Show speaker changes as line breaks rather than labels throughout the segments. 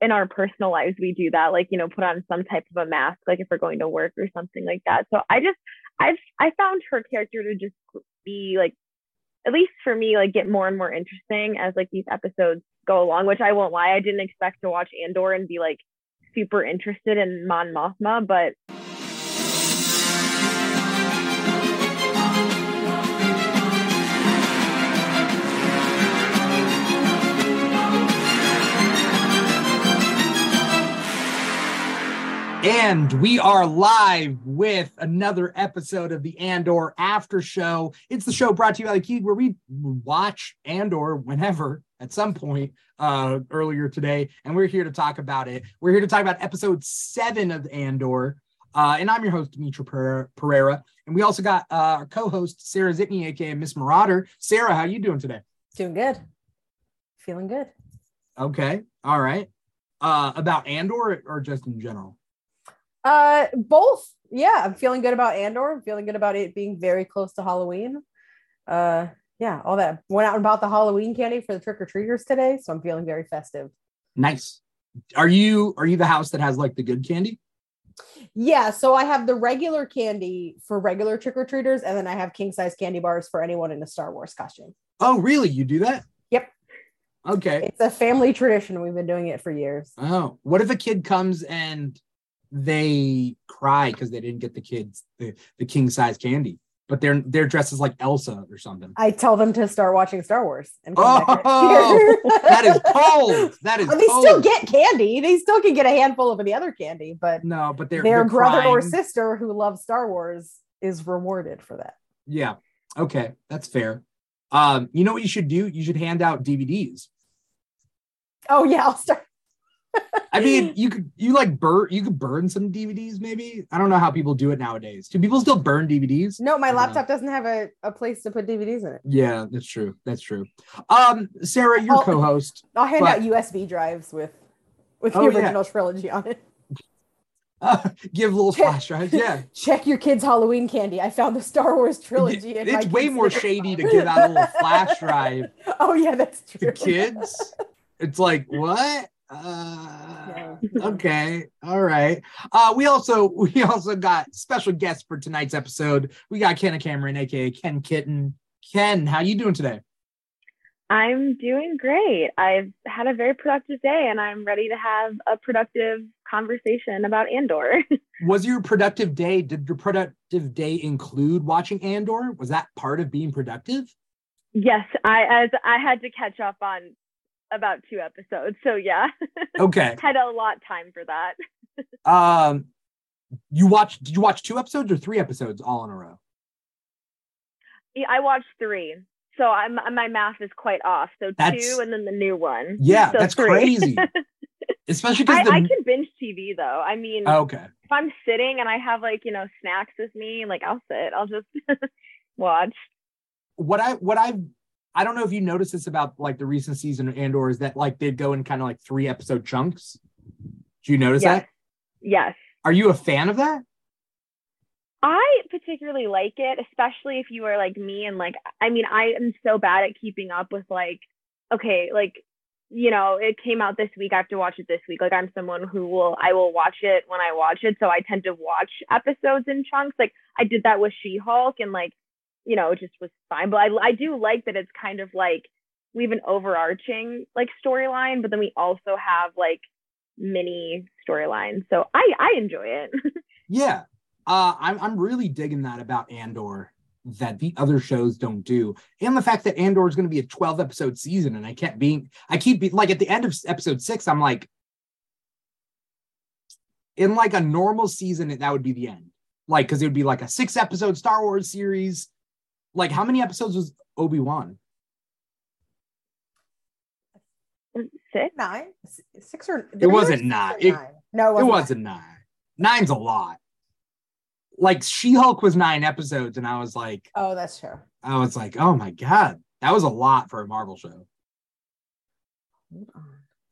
in our personal lives we do that like you know put on some type of a mask like if we're going to work or something like that. So i just i've i found her character to just be like at least for me like get more and more interesting as like these episodes go along which i won't lie i didn't expect to watch andor and be like super interested in mon mothma but
And we are live with another episode of the Andor After Show. It's the show brought to you by the Key, where we watch Andor whenever at some point uh, earlier today, and we're here to talk about it. We're here to talk about episode seven of Andor. Uh, and I'm your host, Dimithri Perera. And we also got uh, our co-host, Sara Zitney, aka Miss Marauder. Sara, how you doing today?
Doing good. Feeling good.
Okay. All right. Uh, about Andor or just in general?
Uh, both. Yeah, I'm feeling good about Andor. I'm feeling good about it being very close to Halloween. Uh, yeah, all that. Went out and bought the Halloween candy for the trick or treaters today, so I'm feeling very festive.
Nice. Are you are you the house that has like the good candy?
Yeah, so I have the regular candy for regular trick or treaters, and then I have king size candy bars for anyone in a Star Wars costume.
Oh, really? You do that?
Yep.
Okay.
It's a family tradition. We've been doing it for years.
Oh, what if a kid comes and they cry because they didn't get the kids the, the king size candy but they're they're dressed as like Elsa or something.
I tell them to start watching Star Wars.
And oh, that is cold. That is.
they
cold.
still get candy. They still can get a handful of the other candy, but
no, but their
their brother crying. or sister who loves Star Wars is rewarded for that.
Yeah. Okay, that's fair. Um, you know what you should do? You should hand out DVDs.
Oh yeah, I'll start.
I mean, you could you like burn you could burn some DVDs maybe. I don't know how people do it nowadays. Do people still burn DVDs?
No, my laptop doesn't have a, a place to put DVDs in it.
Yeah, that's true. That's true. Um, Sara, your
I'll,
co-host.
I'll hand but... out USB drives with with the oh, original yeah. trilogy on it.
Uh, give little check, flash drives. Yeah.
Check your kids' Halloween candy. I found the Star Wars trilogy.
It, it's way more shady to give out a little flash drive.
Oh yeah, that's
true. To kids, it's like what? Uh, okay, all right. Uh, we also we also got special guests for tonight's episode. We got Kenna Cameron, aka Ken Kitten. Ken, how you doing today?
I'm doing great. I've had a very productive day, and I'm ready to have a productive conversation about Andor.
was your productive day? Did your productive day include watching Andor? Was that part of being productive?
Yes, I as I had to catch up on about two episodes. So yeah.
Okay.
Had a lot time for that.
um you watched did you watch two episodes or three episodes all in a row?
Yeah, I watched three. So I'm my math is quite off. So that's, two and then the new one.
Yeah,
so
that's three. crazy. Especially because
I, the... I, can binge TV though. I mean,
okay.
If I'm sitting and I have like you know snacks with me, like I'll sit. I'll just watch.
What I what I've I don't know if you noticed this about like the recent season Andor is that like they'd go in kind of like three episode chunks. Do you notice
yes.
that?
Yes.
Are you a fan of that?
I particularly like it, especially if you are like me and like I mean I am so bad at keeping up with like okay, like you know, it came out this week, I have to watch it this week. Like I'm someone who will I will watch it when I watch it, so I tend to watch episodes in chunks. Like I did that with She-Hulk and like you know, it just was fine. But I, I do like that it's kind of like we have an overarching like storyline, but then we also have like mini storylines. So I I enjoy it.
yeah. Uh I'm I'm really digging that about Andor that the other shows don't do. And the fact that Andor is going to be a 12 episode season and I kept being I keep like at the end of episode 6 I'm like in like a normal season that would be the end. Like cuz it would be like a 6 episode Star Wars series like how many episodes was Obi-Wan?
Six, nine, six or
it wasn't nine. It,
nine. No,
it wasn't, it wasn't nine. nine. Nine's a lot. Like She-Hulk was nine episodes, and I was like,
oh, that's true.
I was like, oh my god, that was a lot for a Marvel show.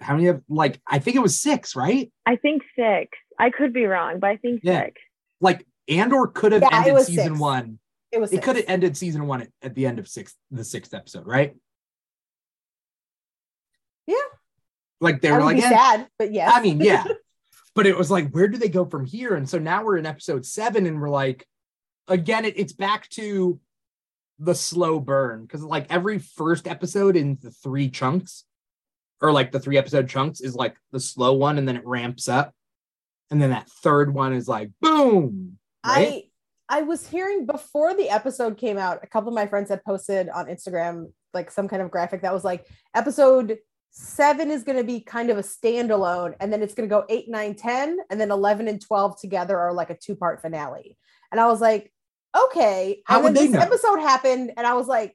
How many of like I think it was six, right?
I think six. I could be wrong, but I think yeah. six.
Like Andor could have yeah, ended season six. one
it was.
It could have ended season one at, at, the end of sixth, the sixth episode, right?
Yeah.
Like they
I
were like, "Eh,
sad, but yeah.
I mean, yeah. but it was like, where do they go from here? And so now we're in episode seven, and we're like, again, it, it's back to the slow burn because like every first episode in the three chunks, or like the three episode chunks, is like the slow one, and then it ramps up, and then that third one is like boom. Right?
I was hearing before the episode came out, a couple of my friends had posted on Instagram like some kind of graphic that was like episode seven is going to be kind of a standalone, and then it's going to go eight, nine, 10, and then 11 and 12 together are like a two part finale. And I was like, okay.
How
and
would
then
they
this
know?
episode happened, and I was like,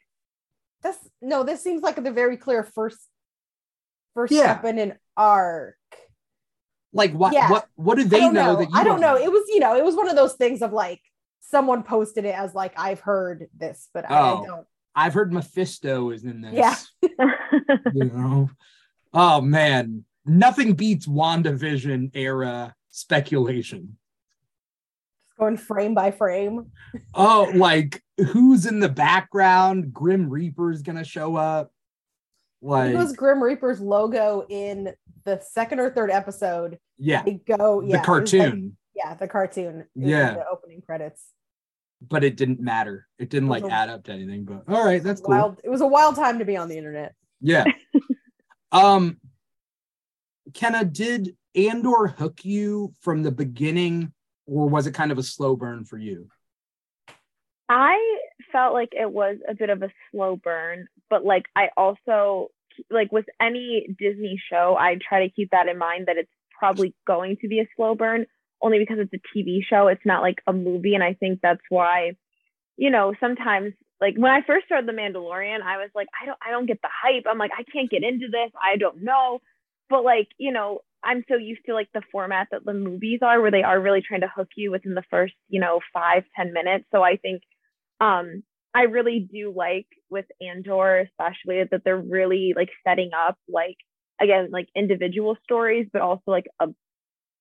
this no, this seems like the very clear first first
Yeah.
step in an arc.
like what?
Yeah.
What? What do they know,
know.
that you
I don't know. It was, you know, it was one of those things of like someone posted it as like I've heard this, but I, I
Oh.
don't.
I've heard Mephisto is in this.
Yeah.
you know. Oh man, nothing beats WandaVision era speculation.
Just going frame by frame.
Oh, like who's in the background? Grim Reaper's gonna show up. Like,
it was Grim Reaper's logo in the second or third episode.
yeah,
They go,
the
yeah, it was like-
cartoon,
yeah, the cartoon.
Yeah.
the opening credits.
But it didn't matter. It didn't
It
like
a-
add up to anything. But all right, that's cool.
Wild. It was a wild time to be on the internet.
Yeah. um, Kenna, did Andor hook you from the beginning, or was it kind of a slow burn for you?
I felt like it was a bit of a slow burn, but like I also like with any Disney show, I try to keep that in mind that it's probably going to be a slow burn only because it's a TV show. It's not like a movie. And I think that's why, you know, sometimes like when I first started The Mandalorian, I was like, I don't I don't get the hype. I'm like, I can't get into this. I don't know. But like, you know, I'm so used to like the format that the movies are where they are really trying to hook you within the first, you know, five, ten minutes. So I think um I really do like with Andor, especially that they're really like setting up like again like individual stories, but also like a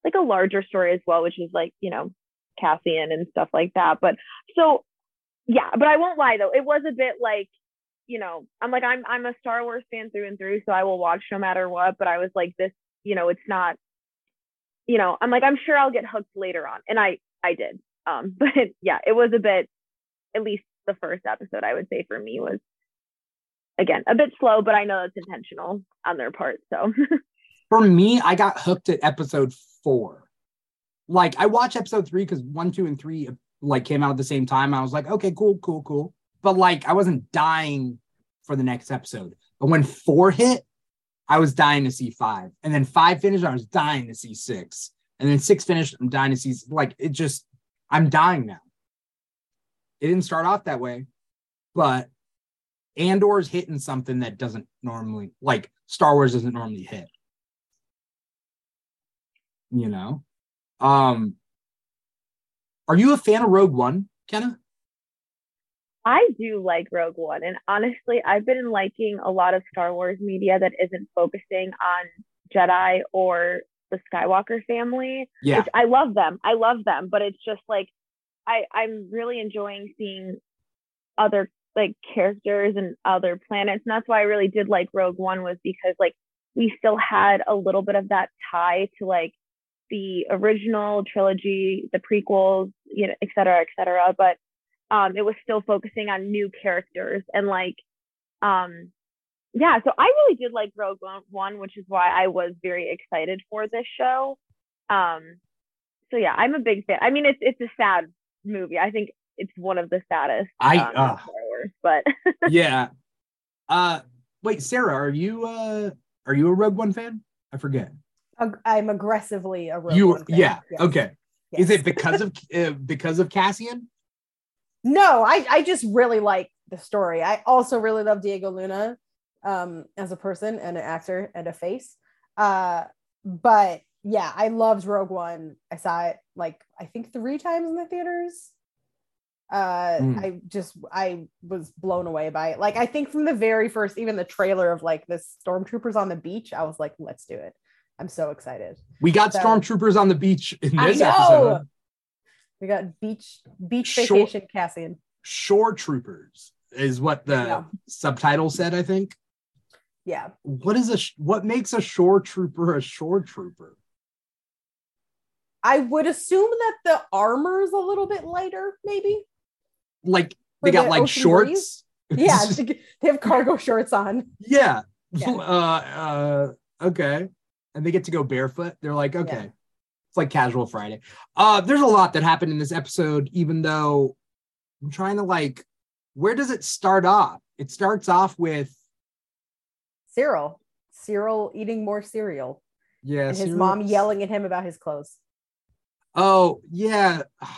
like a larger story as well, which is like you know Cassian and stuff like that. But so yeah, but I won't lie though, it was a bit like you know I'm like I'm I'm a Star Wars fan through and through, so I will watch no matter what. But I was like this, you know, it's not, you know, I'm like I'm sure I'll get hooked later on, and I I did. Um, but yeah, it was a bit at least the first episode I would say for me was again a bit slow, but I know it's intentional on their part. So
For me, I got hooked at episode four. Like I watched episode three because one, two, and three like came out at the same time. I was like, okay, cool, cool, cool. But like I wasn't dying for the next episode. But when four hit, I was dying to see five. And then five finished, I was dying to see six. And then six finished, I'm dying to see like it just I'm dying now. It didn't start off that way, but Andor's hitting something that doesn't normally like Star Wars doesn't normally hit. You know? Um are you a fan of Rogue One, Kenna?
I do like Rogue One. And honestly, I've been liking a lot of Star Wars media that isn't focusing on Jedi or the Skywalker family.
Yeah.
Which I love them. I love them. But it's just like I, I'm really enjoying seeing other like characters and other planets. And that's why I really did like Rogue One was because like we still had a little bit of that tie to like the original trilogy, the prequels, you know, et cetera, et cetera. But um, it was still focusing on new characters and like, um, yeah. So I really did like Rogue One, which is why I was very excited for this show. Um, so yeah, I'm a big fan. I mean, it's it's a sad movie. I think it's one of the saddest.
I-
um,
uh.
Wars, but
yeah. Uh wait, Sara, are you uh are you a Rogue One fan? I forget.
Ag- I'm aggressively a Rogue
you yeah,
Yes.
okay. Is it because of uh, because of Cassian?
No, I, I just really like the story. I also really love Diego Luna um, as a person and an actor and a face. Uh, but yeah, I loved Rogue One. I saw it like I think three times in the theaters. Uh,
Mm.
I just I was blown away by it. Like I think from the very first, even the trailer of like the stormtroopers on the beach, I was like, let's do it. I'm so excited.
We got
So-
stormtroopers on the beach in this episode.
We got beach beach
Short-
vacation Cassian.
Shore troopers is what the
Yeah.
subtitle said, I think.
Yeah.
What is a what makes a shore trooper a shore trooper?
I would assume that the armor is a little bit lighter, maybe.
Like they got
the
like shorts.
Yeah, they have cargo shorts on.
yeah.
Yeah.
Uh, uh, okay. And they get to go barefoot. They're like, okay.
Yeah.
It's like casual Friday. Uh, there's a lot that happened in this episode, even though I'm trying to like, where does it start off? It starts off with
Syril. Syril eating more cereal.
yeah,
and his
Syril-
mom yelling at him about his clothes.
Oh, yeah.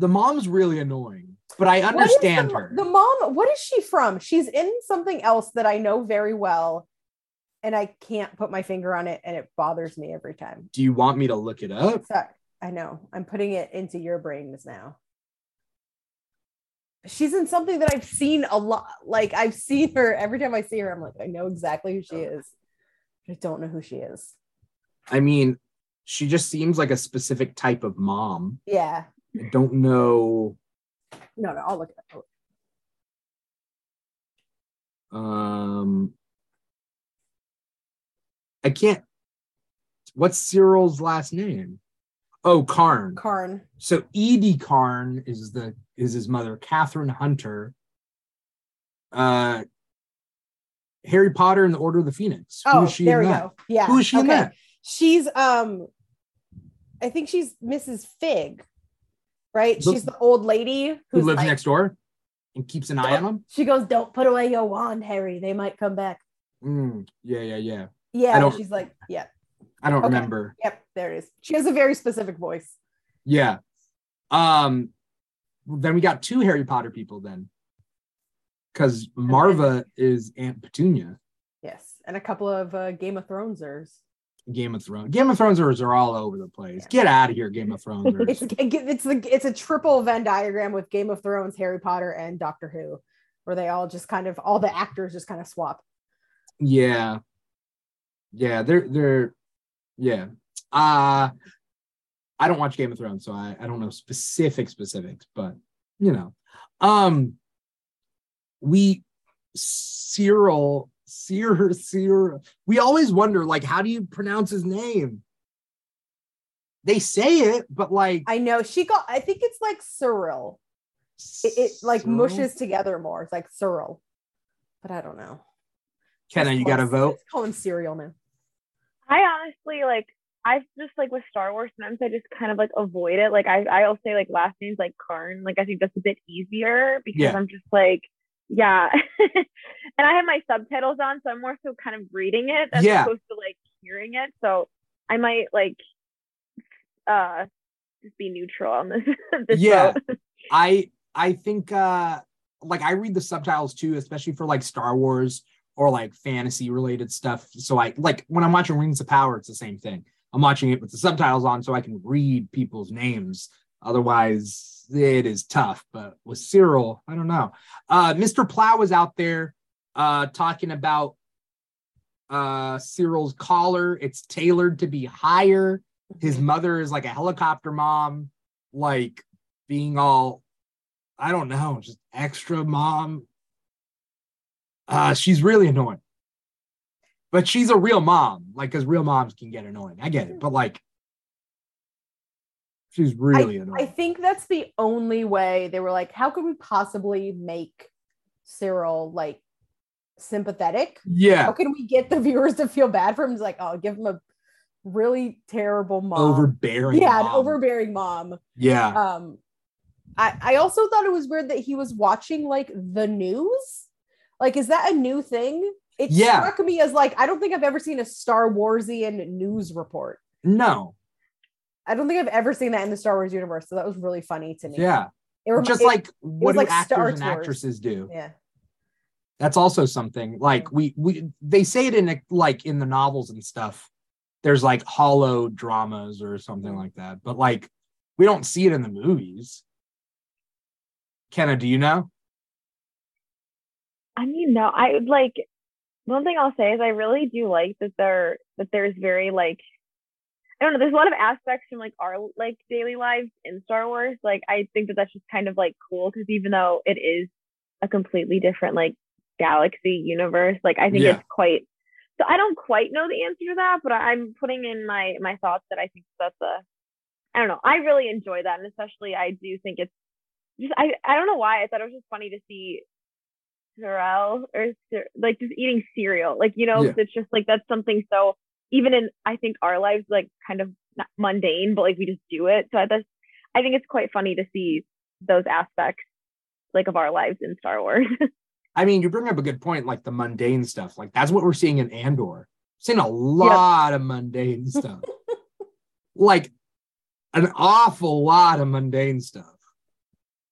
The mom's really annoying, but I understand
the,
her.
The mom, what is she from? She's in something else that I know very well, and I can't put my finger on it, and it bothers me every time.
Do you want me to look it up?
I know. I'm putting it into your brains now. She's in something that I've seen a lot. Like I've seen her every time I see her. I'm like, I know exactly who she is. I don't know who she is.
I mean, she just seems like a specific type of mom.
Yeah.
I don't know.
No, no, I'll look it up.
Um, I can't. What's Syril's last name? Oh, Karn.
Karn.
So Eedy Karn is the is his mother, Kathryn Hunter. Uh, Harry Potter and the Order of the Phoenix. Who
Oh,
is she
there
in
we
that?
go. Yeah.
Who is she in that?
She's um I think she's Mrs. Figg, right?
Look-
she's the old lady
Who lives
like-
next door and keeps an eye on them.
She goes, Don't put away your wand, Harry. They might come back.
Mm, yeah, yeah, yeah.
Yeah, she's like, Yeah,
I don't
Okay.
remember.
yep, there it is. She has a very specific voice.
Yeah. Um then we got two Harry Potter people then. Because Marva is Aunt Petunia.
Yes. And a couple of uh, Game of Thronesers.
Game of Thrones. Game of Thrones are all over the place.
Yeah.
Get out of here, Game of Thrones.
it's it's the it's a triple Venn diagram with Game of Thrones, Harry Potter, and Doctor Who, where they all just kind of all the actors just kind of swap.
yeah. Yeah, they're they're yeah. Uh I don't watch Game of Thrones, so I, I don't know specific specifics, but you know. Um we Syril Syril Syril we always wonder like how do you pronounce his name? They say it, but like
I know she got. I think it's like Syril. It, it like
Syril?
mushes together more. It's like Syril, but I don't know.
Kenna, you got to vote.
let's Call him cereal now.
I honestly like I just like with Star Wars sometimes I just kind of like avoid it. Like I I'll say like last names like Karn. Like I think that's a bit easier because
Yeah.
I'm just like yeah. and I have my subtitles on, so I'm more so kind of reading it as
Yeah.
opposed to like hearing it. So I might like uh just be neutral on this this
Yeah.
vote.
I I think uh like I read the subtitles too, especially for like Star Wars or like fantasy related stuff. So I like when I'm watching Rings of Power, it's the same thing. I'm watching it with the subtitles on so I can read people's names. Otherwise, it is tough. But with Syril, I don't know. Uh Mr. Plow was out there uh talking about uh Syril's collar. It's tailored to be higher. His mother is like a helicopter mom, like being all I don't know, just extra mom. Uh, she's really annoying. But she's a real mom, like because real moms can get annoying. I get it, but like she's really
I
annoying.
I think that's the only way they were like, how could we possibly make Syril like sympathetic?
yeah,
How can we get the viewers to feel bad for him? It's like, oh, give him a really terrible mom.
overbearing.
yeah, an overbearing mom.
Yeah,
um I, I also thought it was weird that he was watching like the news like is that a new thing it
Yeah.
struck me as like i don't think i've ever seen a star warsian news report
no,
i don't think i've ever seen that in the star wars universe so that was really funny to me
yeah,
it rem-
just
it-
like what do
like
actors
Star
and
Tours.
actresses do.
yeah
That's also something like we we they say it in like in the novels and stuff. There's like holodramas or something mm-hmm. like that, but like we don't see it in the movies. Kenna, do you know?
I mean, no, I like one thing I'll say is I really do like that there that there's very like I don't know, there's a lot of aspects from like our like daily lives in Star Wars. Like I think that that's just kind of like cool because even though it is a completely different like galaxy universe. Like I think
Yeah.
it's quite. So I don't quite know the answer to that, but I'm putting in my my thoughts that I think that's a. I don't know. I really enjoy that, and especially I do think it's just I I don't know why I thought it was just funny to see Or like just eating cereal, like you know,
Yeah.
it's just like that's something so even in I think our lives like kind of not mundane, but like we just do it. So I that's I think it's quite funny to see those aspects like of our lives in Star Wars.
I mean, you bring up a good point, like the mundane stuff. Like that's what we're seeing in Andor. Seeing a lot of mundane stuff. like an awful lot of mundane stuff.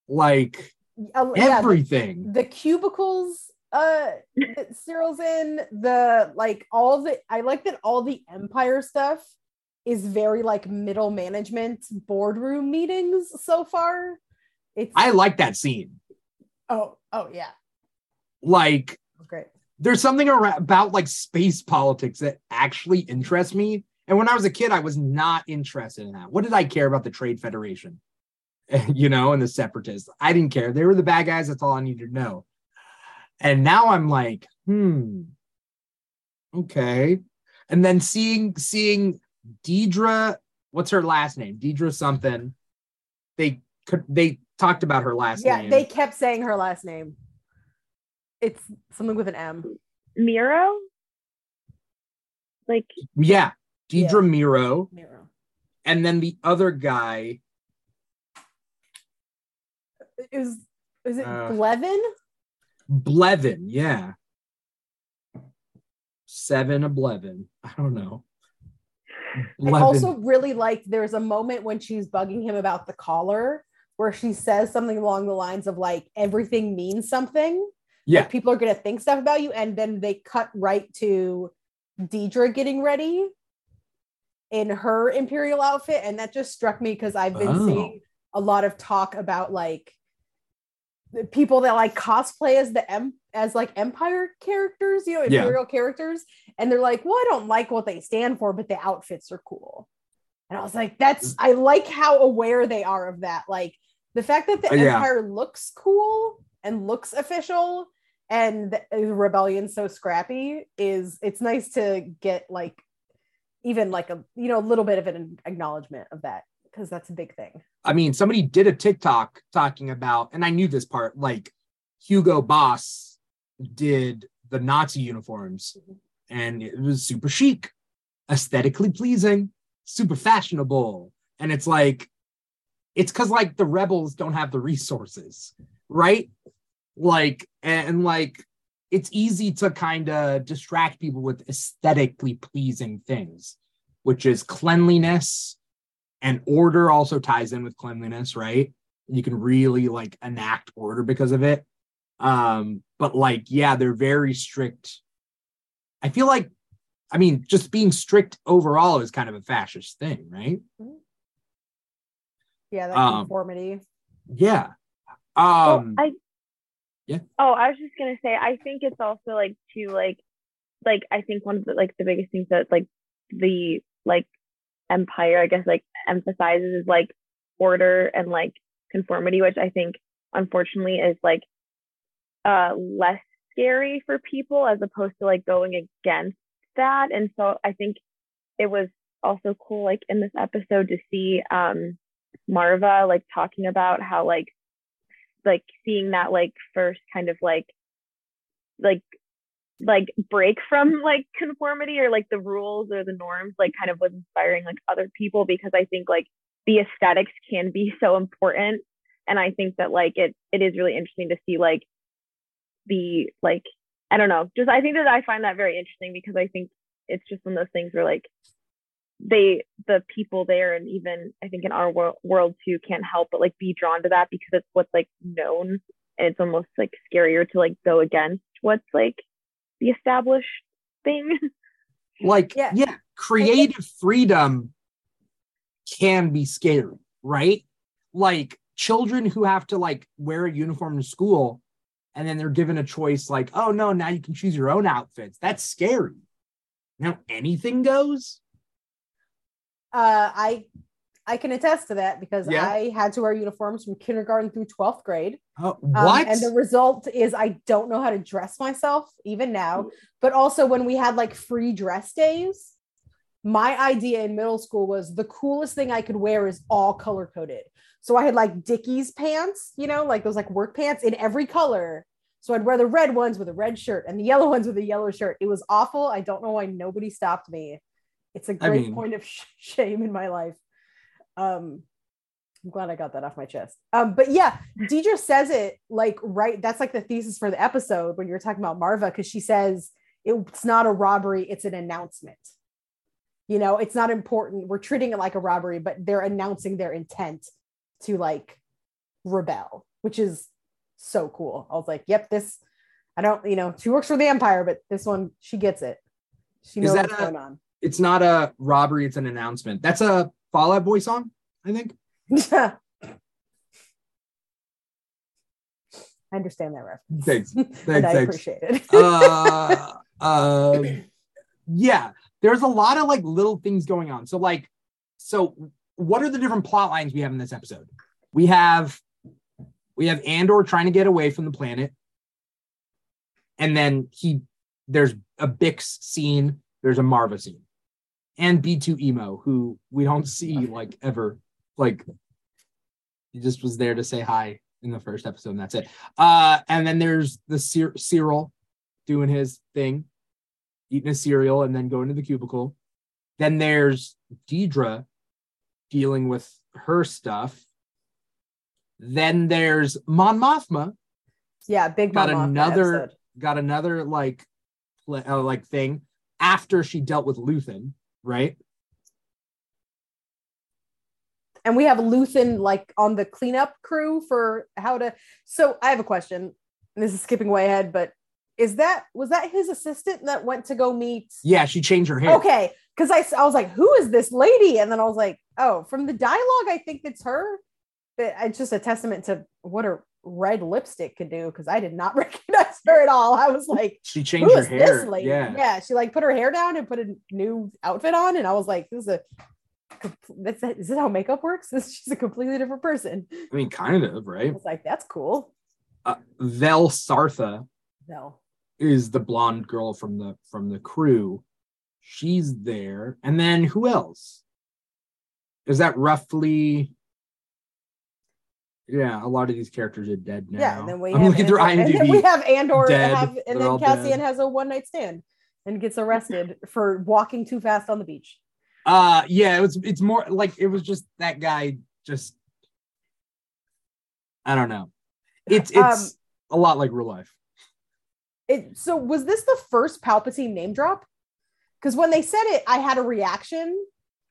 Like
Uh, yeah, the-
everything.
the cubicles uh that Syril's in, the like all the I like that all the empire stuff is very like middle management boardroom meetings so far. It's
I like that scene.
oh oh yeah,
Like
great.
there's something ar- about like space politics that actually interests me. And when I was a kid, I was not interested in that. What did I care about the Trade Federation? you know, and the separatists. I didn't care. They were the bad guys. That's all I needed to know. And now I'm like, hmm, okay. And then seeing seeing Deidre, what's her last name? Deidre something. They could they talked about her last
Yeah,
name.
Yeah, they kept saying her last name. It's something with an M.
Meero, like
yeah,
Yeah.
Deidre Meero.
Meero.
and then the other guy
It was is it
Uh,
Blevin?
blevin yeah seven of blevin i don't know
I also really like there's a moment when she's bugging him about the collar where she says something along the lines of like everything means something.
yeah
Like, people are gonna think stuff about you, and then they cut right to Deidre getting ready in her imperial outfit, and that just struck me because I've been
Oh.
seeing a lot of talk about like the people that like cosplay as the em as like empire characters, you know,
Yeah.
imperial characters, and they're like, well, I don't like what they stand for, but the outfits are cool. And I was like, that's I like how aware they are of that. Like the fact that the
Uh, yeah.
empire looks cool and looks official and the the rebellion's so scrappy is it's nice to get like even like a you know a little bit of an acknowledgement of that because that's a big thing.
I mean somebody did a tiktok talking about and i knew this part like hugo boss did the nazi uniforms and it was super chic aesthetically pleasing super fashionable. And it's like it's because like the rebels don't have the resources right? Like and like it's easy to kind of distract people with aesthetically pleasing things which is cleanliness and order also ties in with cleanliness right? You can really like enact order because of it. Um but like yeah they're very strict. I feel like i mean just being strict overall is kind of a fascist thing right?
Yeah, that
Um,
conformity.
yeah.
Well,
um
I
yeah.
Oh, I was just gonna say I think it's also like to like like I think one of the like the biggest things that like the like empire I guess like emphasizes is like order and like conformity, which I think unfortunately is like uh less scary for people as opposed to like going against that. And so I think it was also cool like in this episode to see um Marva like talking about how like like seeing that like first kind of like like like break from like conformity or like the rules or the norms like kind of was inspiring like other people because I think like the aesthetics can be so important. And I think that like it it is really interesting to see like the like I don't know just I think that I find that very interesting because I think it's just one of those things where like they the people there and even I think in our wor- world too can't help but like be drawn to that because it's what's like known. And it's almost like scarier to like go against what's like the established thing.
like
Yeah.
yeah, creative freedom can be scary right like children who have to like wear a uniform to school and then they're given a choice like oh no now you can choose your own outfits that's scary now anything goes
uh i I can attest to that because
Yeah.
I had to wear uniforms from kindergarten through 12th grade. Um,
what?
and the result is I don't know how to dress myself even now. But also when we had like free dress days, my idea in middle school was the coolest thing I could wear is all color coded. So I had like Dickies pants, you know, like those like work pants in every color. So I'd wear the red ones with a red shirt and the yellow ones with a yellow shirt. It was awful. I don't know why nobody stopped me. It's a great
mean-
point of sh- shame in my life. Um, I'm glad I got that off my chest. Um, but yeah, Deidre says it like right. That's like the thesis for the episode when you're talking about Marva, because she says it's not a robbery, it's an announcement. You know, it's not important. We're treating it like a robbery, but they're announcing their intent to like rebel, which is so cool. I was like, yep, this I don't, you know, she works for the Empire, but this one she gets it. She knows what's
a-
going on.
it's not a robbery, it's an announcement. That's a Fall Out Boy song, I think.
I understand that reference.
Thanks.
and
Thanks,
I
thanks.
appreciate it.
uh, uh, yeah, there's a lot of like little things going on. So, like, so what are the different plot lines we have in this episode? We have we have Andor trying to get away from the planet, and then he there's a Bix scene, there's a Marva scene, and B2EMO, who we don't see like ever. Like, he just was there to say hi in the first episode, and that's it. Uh, and then there's the Cyr- Syril doing his thing, eating a cereal, and then going to the cubicle. Then there's Deidre dealing with her stuff. Then there's Mon Mothma
yeah, big
got another got another like uh, like thing after she dealt with Luthen, right?
and we have Luthen like on the cleanup crew for how to. So I have a question. And this is skipping way ahead, but is that was that his assistant that went to go meet?
Yeah, she changed her hair.
Okay, because I I was like, who is this lady? And then I was like, oh, from the dialogue, I think it's her. But it's just a testament to what her red lipstick could do because I did not recognize her at all. I was like,
She changed
who
her hair.
this lady?
Yeah.
yeah, she like put her hair down and put a new outfit on, and I was like, this is a. That's is this how makeup works? This she's a completely different person.
I mean, kind of, right
I
right?
was like, that's cool.
Uh, Vel Sartha
Vel
is the blonde girl from the from the crew. She's there, and then who else? Is that roughly? Yeah, a lot of these characters are dead now.
yeah, and then we
I'm
have
looking through
Andor, and then we have Andor,
Dead.
have, and
They're
then Cassian
dead.
has a one night stand and gets arrested for walking too fast on the beach.
Uh yeah, it was it's more like it was just that guy just I don't know. It's it's
Um,
a lot like real life.
It, so was this the first Palpatine name drop? Because when they said it, I had a reaction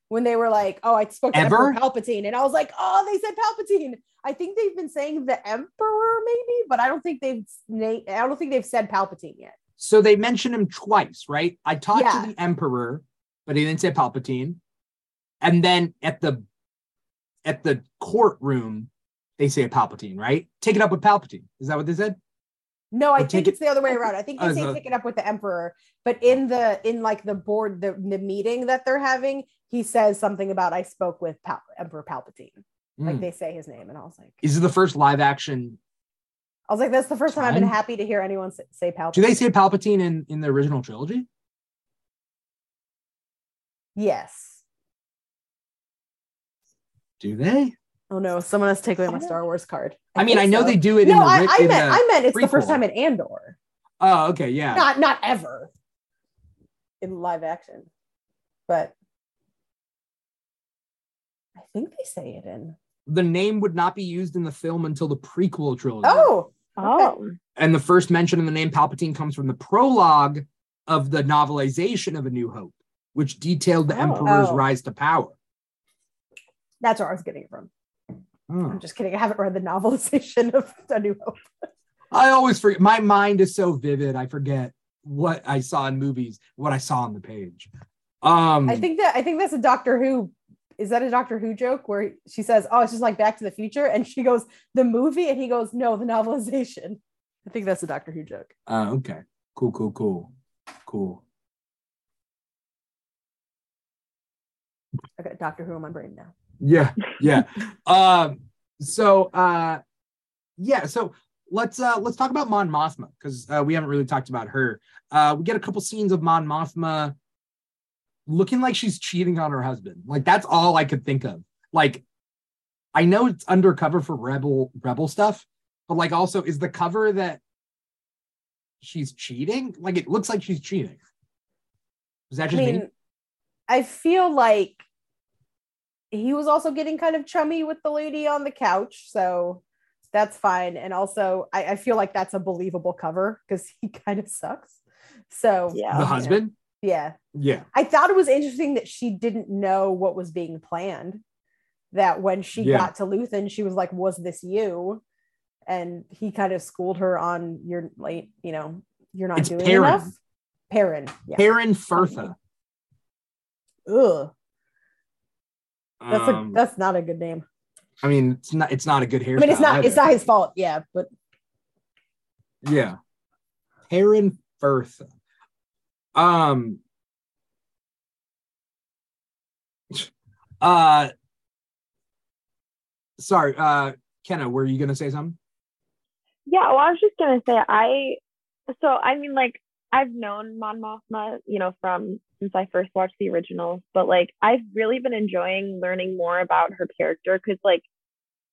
when they were like, "Oh, I spoke to
Ever?
Emperor Palpatine," and I was like, "Oh, they said Palpatine." I think they've been saying the Emperor, maybe, but I don't think they've I don't think they've said Palpatine yet.
So they mentioned him twice, right? I talked
Yeah.
to the Emperor, but he didn't say Palpatine. And then at the at the courtroom, they say Palpatine, right? Take it up with Palpatine. Is that what they said?
No, I
Or
think
take it-
it's the other way around. I think they
Oh,
say
so-
pick it up with the Emperor, but in the in like the board the, the meeting that they're having, he says something about I spoke with Pal- Emperor Palpatine. Like
Hmm.
they say his name, and I was like,
Is it the first live action?
I was like, that's the first time I've been happy to hear anyone say, Palpatine.
Do they say Palpatine in in the original trilogy?
yes?
Do they?
Oh no, someone has taken away my Star Wars card.
I, mean, I know
so.
they do it in
No,
the,
I, I
in
meant I meant it's the first time in Andor,
Oh, okay, yeah.
not not ever in live action, but I think they say it in.
the name would not be used in the film until the prequel trilogy.
Oh,
Oh,
And the first mention of the name Palpatine comes from the prologue of the novelization of A New Hope, which detailed the
Oh.
Emperor's
Oh.
rise to power.
that's where I was getting it from.
Oh.
I'm just kidding. I haven't read the novelization of A New Hope.
I always forget. My mind is so vivid. I forget what I saw in movies, what I saw on the page. Um,
I think that I think that's a Doctor Who. Is that a Doctor Who joke where she says, "Oh, it's just like Back to the Future," and she goes, "The movie," and he goes, "No, the novelization." I think that's a Doctor Who joke.
uh, okay. Cool, cool, cool. Cool.
I got Doctor Who on my brain now.
Yeah, yeah. um, so uh yeah, so let's uh let's talk about Mon Mothma because uh, we haven't really talked about her. Uh we get a couple scenes of Mon Mothma looking like she's cheating on her husband. Like that's all I could think of. Like I know it's undercover for rebel rebel stuff, but like also is the cover that she's cheating? Like it looks like she's cheating. Is that
I
just me?
I feel like he was also getting kind of chummy with the lady on the couch, so that's fine. And also, I, I feel like that's a believable cover because he kind of sucks. So
Yeah.
The husband?
Yeah,
Yeah.
I thought it was interesting that she didn't know what was being planned. That when she
Yeah.
got to Luthen, she was like, "Was this you?" And he kind of schooled her on, "You're late. You know, you're not
It's
doing
Perrin.
enough." Perrin. Yeah.
Perrin Fertha.
Ugh. That's
Um,
a that's not a good name.
I mean, it's not it's not a good hairstyle.
I mean, it's not it's not his fault. Yeah, but
Yeah. Perrin Fertha. Um uh sorry, uh Kenna, were you gonna say something?
Yeah, well, I was just gonna say I. So I mean, like I've known Mon Mothma, you know, from since I first watched the originals, but like I've really been enjoying learning more about her character because, like,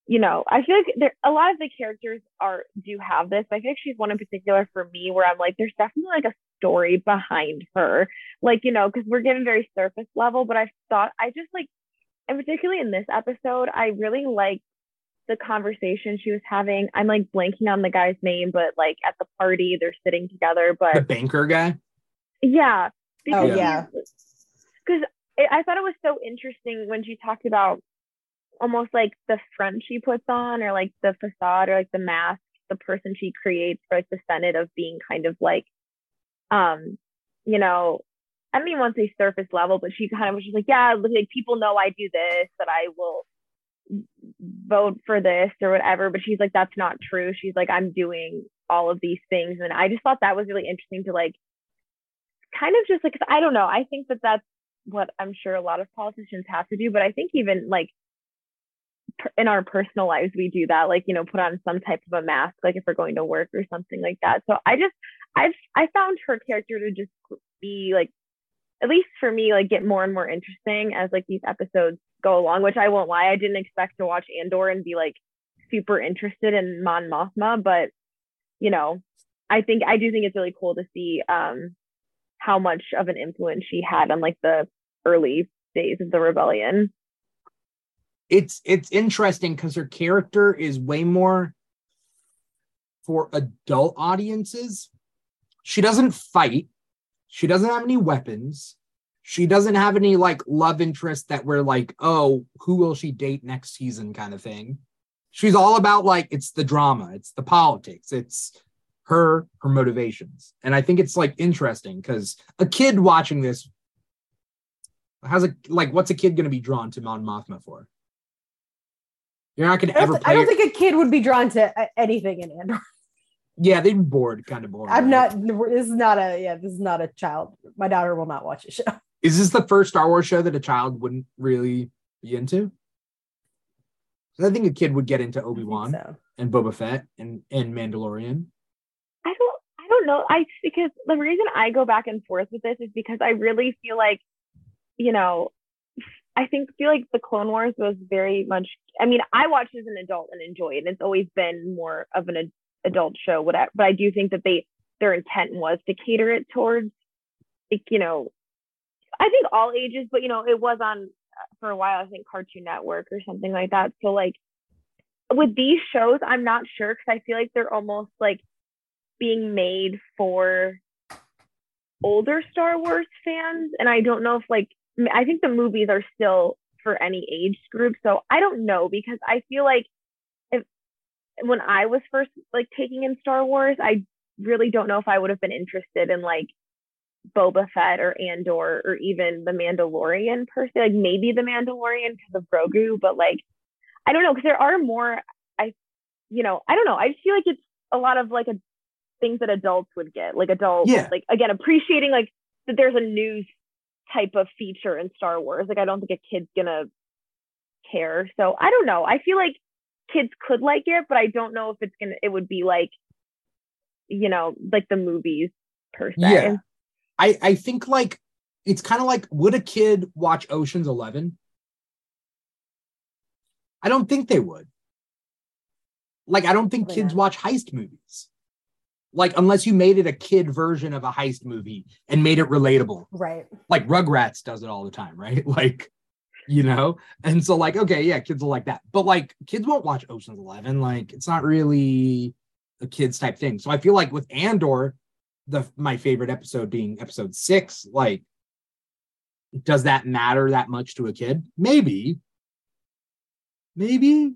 you know, I feel like there a lot of the characters are do have this. I feel like she's one in particular for me where I'm like, there's definitely like a story behind her, like you know, because we're getting very surface level. But I thought I just like, and particularly in this episode, I really like the conversation she was having. I'm like blanking on the guy's name, but like at the party they're sitting together. But the
banker guy?
yeah,
Oh,
yeah, because I thought it was so interesting when she talked about almost like the front she puts on, or like the facade, or like the mask, the person she creates for like the Senate of being kind of like, um, you know. I want to say surface level, but she kind of was just like, yeah, like people know I do this, that I will vote for this or whatever but she's like that's not true she's like i'm doing all of these things and i just thought that was really interesting to like kind of just like, i don't know i think that that's what i'm sure a lot of politicians have to do but i think even like in our personal lives we do that like you know put on some type of a mask like if we're going to work or something like that so i just i've i found her character to just be like at least for me like get more and more interesting as like these episodes go along which i won't lie i didn't expect to watch andor and be like super interested in mon mothma but you know i think i do think it's really cool to see um how much of an influence she had on like the early days of the rebellion
It's it's interesting because her character is way more for adult audiences. She doesn't fight. She doesn't have any weapons. She doesn't have any like love interest that we're like, oh, who will she date next season kind of thing. She's all about like it's the drama, it's the politics, it's her her motivations. And I think it's like interesting because a kid watching this has a like what's a kid gonna be drawn to Mon Mothma for? You're not gonna
I
ever
I don't think a kid would be drawn to anything in Andor.
Yeah, they'd be bored, kind of bored.
I'm
right?
not. This is not a. Yeah, this is not a child. My daughter will not watch a show.
Is this the first Star Wars show that a child wouldn't really be into? I think a kid would get into Obi Wan
So
and Boba Fett and and Mandalorian.
I don't I don't know. I because the reason I go back and forth with this is because I really feel like, you know, I think feel like the Clone Wars was very much I mean, I watched as an adult and enjoy it. And it's always been more of an ad- adult show, whatever. But I do think that they their intent was to cater it towards like, you know, I think all ages, but you know, it was on uh, for a while, I think Cartoon Network or something like that. So like with these shows, I'm not sure because I feel like they're almost like being made for older Star Wars fans. And I don't know if like I think the movies are still for any age group. So I don't know because I feel like when I was first like taking in Star Wars, I really don't know if I would have been interested in like Boba Fett or Andor or even the Mandalorian per se. Like maybe the Mandalorian because of Grogu, but like I don't know because there are more. I, you know, I don't know. I just feel like it's a lot of like a things that adults would get, like adults,
Yeah.
like again appreciating like that there's a news type of feature in Star Wars. Like I don't think a kid's gonna care. So I don't know. I feel like kids could like it, but I don't know if it's gonna it would be like, you know, like the movies per se.
Yeah. I I think like it's kind of like would a kid watch Ocean's 11? I don't think they would. Like I don't think
Probably
kids watch heist movies. Like unless you made it a kid version of a heist movie and made it relatable.
Right.
Like Rugrats does it all the time, right? Like you know? And so like okay, yeah, kids will like that. But like kids won't watch Ocean's 11. Like it's not really a kids type thing. So I feel like with Andor the my favorite episode being episode 6, like does that matter that much to a kid? Maybe. Maybe.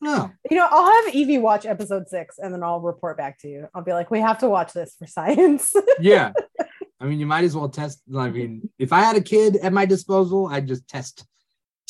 No.
You know, I'll have Evie watch episode six and then I'll report back to you. I'll be like, we have to watch this for science.
Yeah. I mean, you might as well test. I mean, if I had a kid at my disposal, I'd just test.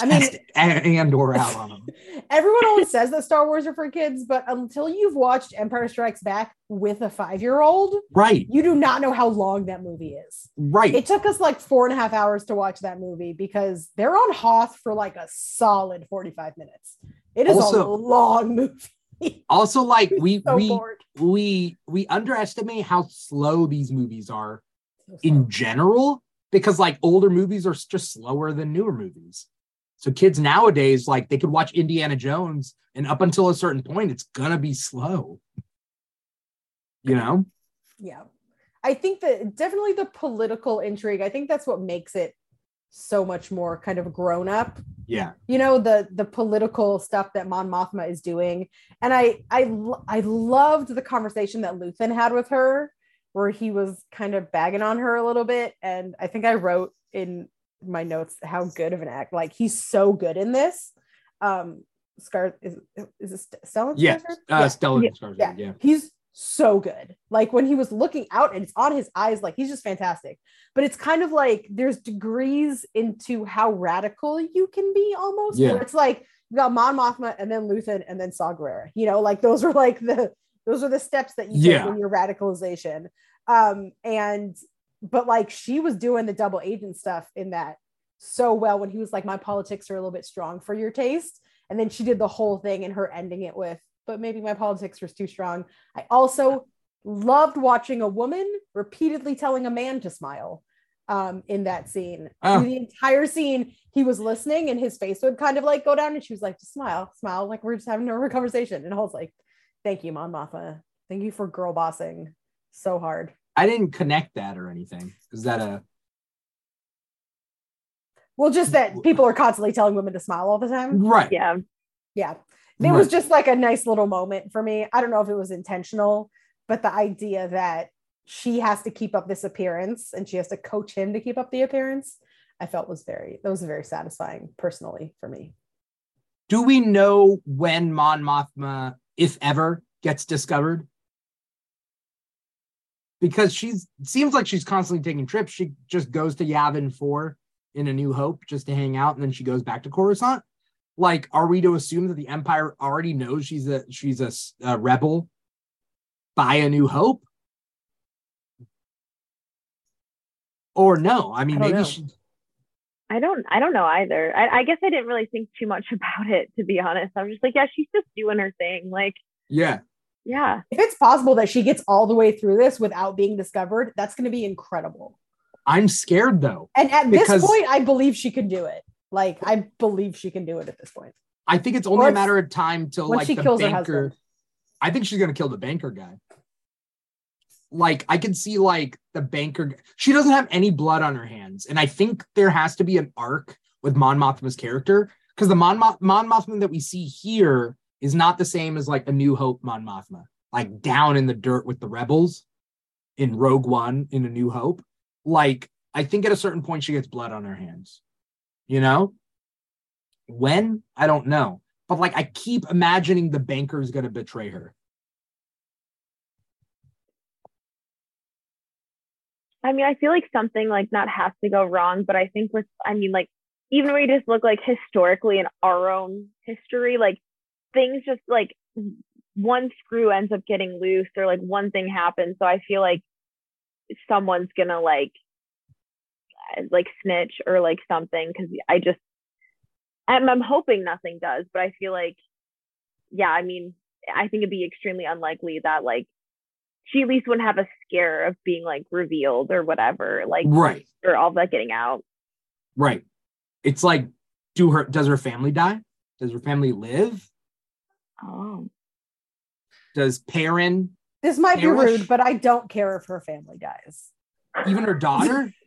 I mean-
Andor out on them.
Everyone always says that Star Wars are for kids, but until you've watched Empire Strikes Back with a five year old,
Right.
you do not know how long that movie is.
Right.
It took us like four and a half hours to watch that movie because they're on Hoth for like a solid 45 minutes. It is
also, a
long movie.
also, like we
so
we
bored.
we we underestimate how slow these movies are
So
in general because like older movies are just slower than newer movies. So kids nowadays, like they could watch Indiana Jones, and up until a certain point, it's gonna be slow. You know?
yeah i think that definitely the political intrigue i think that's what makes it so much more kind of grown up
Yeah.
you know the the political stuff that mon mothma is doing and i i i loved the conversation that luthen had with her where he was kind of bagging on her a little bit and i think i wrote in my notes how good of an act like he's so good in this um scar is is it Stellan
Yeah.
Skarsgård?
Uh Stellan
Yeah.
Skarsgård,
yeah.
yeah.
he's so good like when he was looking out and it's on his eyes like he's just fantastic but it's kind of like there's degrees into how radical you can be almost
Yeah.
it's like you got Mon Mothma and then Luthen and then Saw Gerrera you know like those are like the those are the steps that you
Yeah.
take in your radicalization um and but like she was doing the double agent stuff in that so well when he was like my politics are a little bit strong for your taste. And then she did the whole thing and her ending it with but maybe my politics was too strong. I also loved watching a woman repeatedly telling a man to smile um in that scene.
Oh.
The entire scene he was listening and his face would kind of like go down and she was like just smile smile like we're just having a conversation. And i was like thank you mon mothma. Thank you for girl bossing so hard
I didn't connect that or anything. Is that a
well just that people are constantly telling women to smile all the time
right?
Yeah.
yeah it was just like a nice little moment for me i don't know if it was intentional but the idea that she has to keep up this appearance and she has to coach him to keep up the appearance i felt was very that was very satisfying personally for me
Do we know when Mon Mothma, if ever, gets discovered? Because she's seems like she's constantly taking trips. She just goes to Yavin 4 in A New Hope just to hang out, and then she goes back to Coruscant. Like, are we to assume that the Empire already knows she's a she's a rebel by A New Hope? Or no? I mean,
I
maybe
know.
she
I don't I don't know either. I, I guess I didn't really think too much about it to be honest. I was just like, yeah, she's just doing her thing. Like,
yeah.
Yeah.
if it's possible that she gets all the way through this without being discovered that's going to be incredible
I'm scared though.
and at
Because-
this point i believe she can do it like i believe she can do it at this point
I think it's only
Or
a matter of time till like
she
the
kills
banker.
husband.
I think she's gonna kill the banker guy. Like I can see like the banker. She doesn't have any blood on her hands, and I think there has to be an arc with Mon Mothma's character because the Mon, Mon Mothma that we see here is not the same as like a New Hope Mon Mothma, like down in the dirt with the rebels in Rogue One in A New Hope. Like I think at a certain point she gets blood on her hands. You know, when I don't know, but like I keep imagining the banker is going to betray her.
I mean, I feel like something like not has to go wrong, but I think with, I mean, like, even when we just look like historically in our own history, like things just like one screw ends up getting loose or like one thing happens. So I feel like someone's gonna like, uh, like snitch or like something because I just, I'm, I'm hoping nothing does, but I feel like, yeah, I mean, I think it'd be extremely unlikely that like she at least wouldn't have a scare of being like revealed or whatever, like
Right.
or all that getting out.
Right. It's like, do her does her family die? Does her family live?
Oh,
Does Perrin,
This might be rude, but I don't care if her family dies.
even her daughter?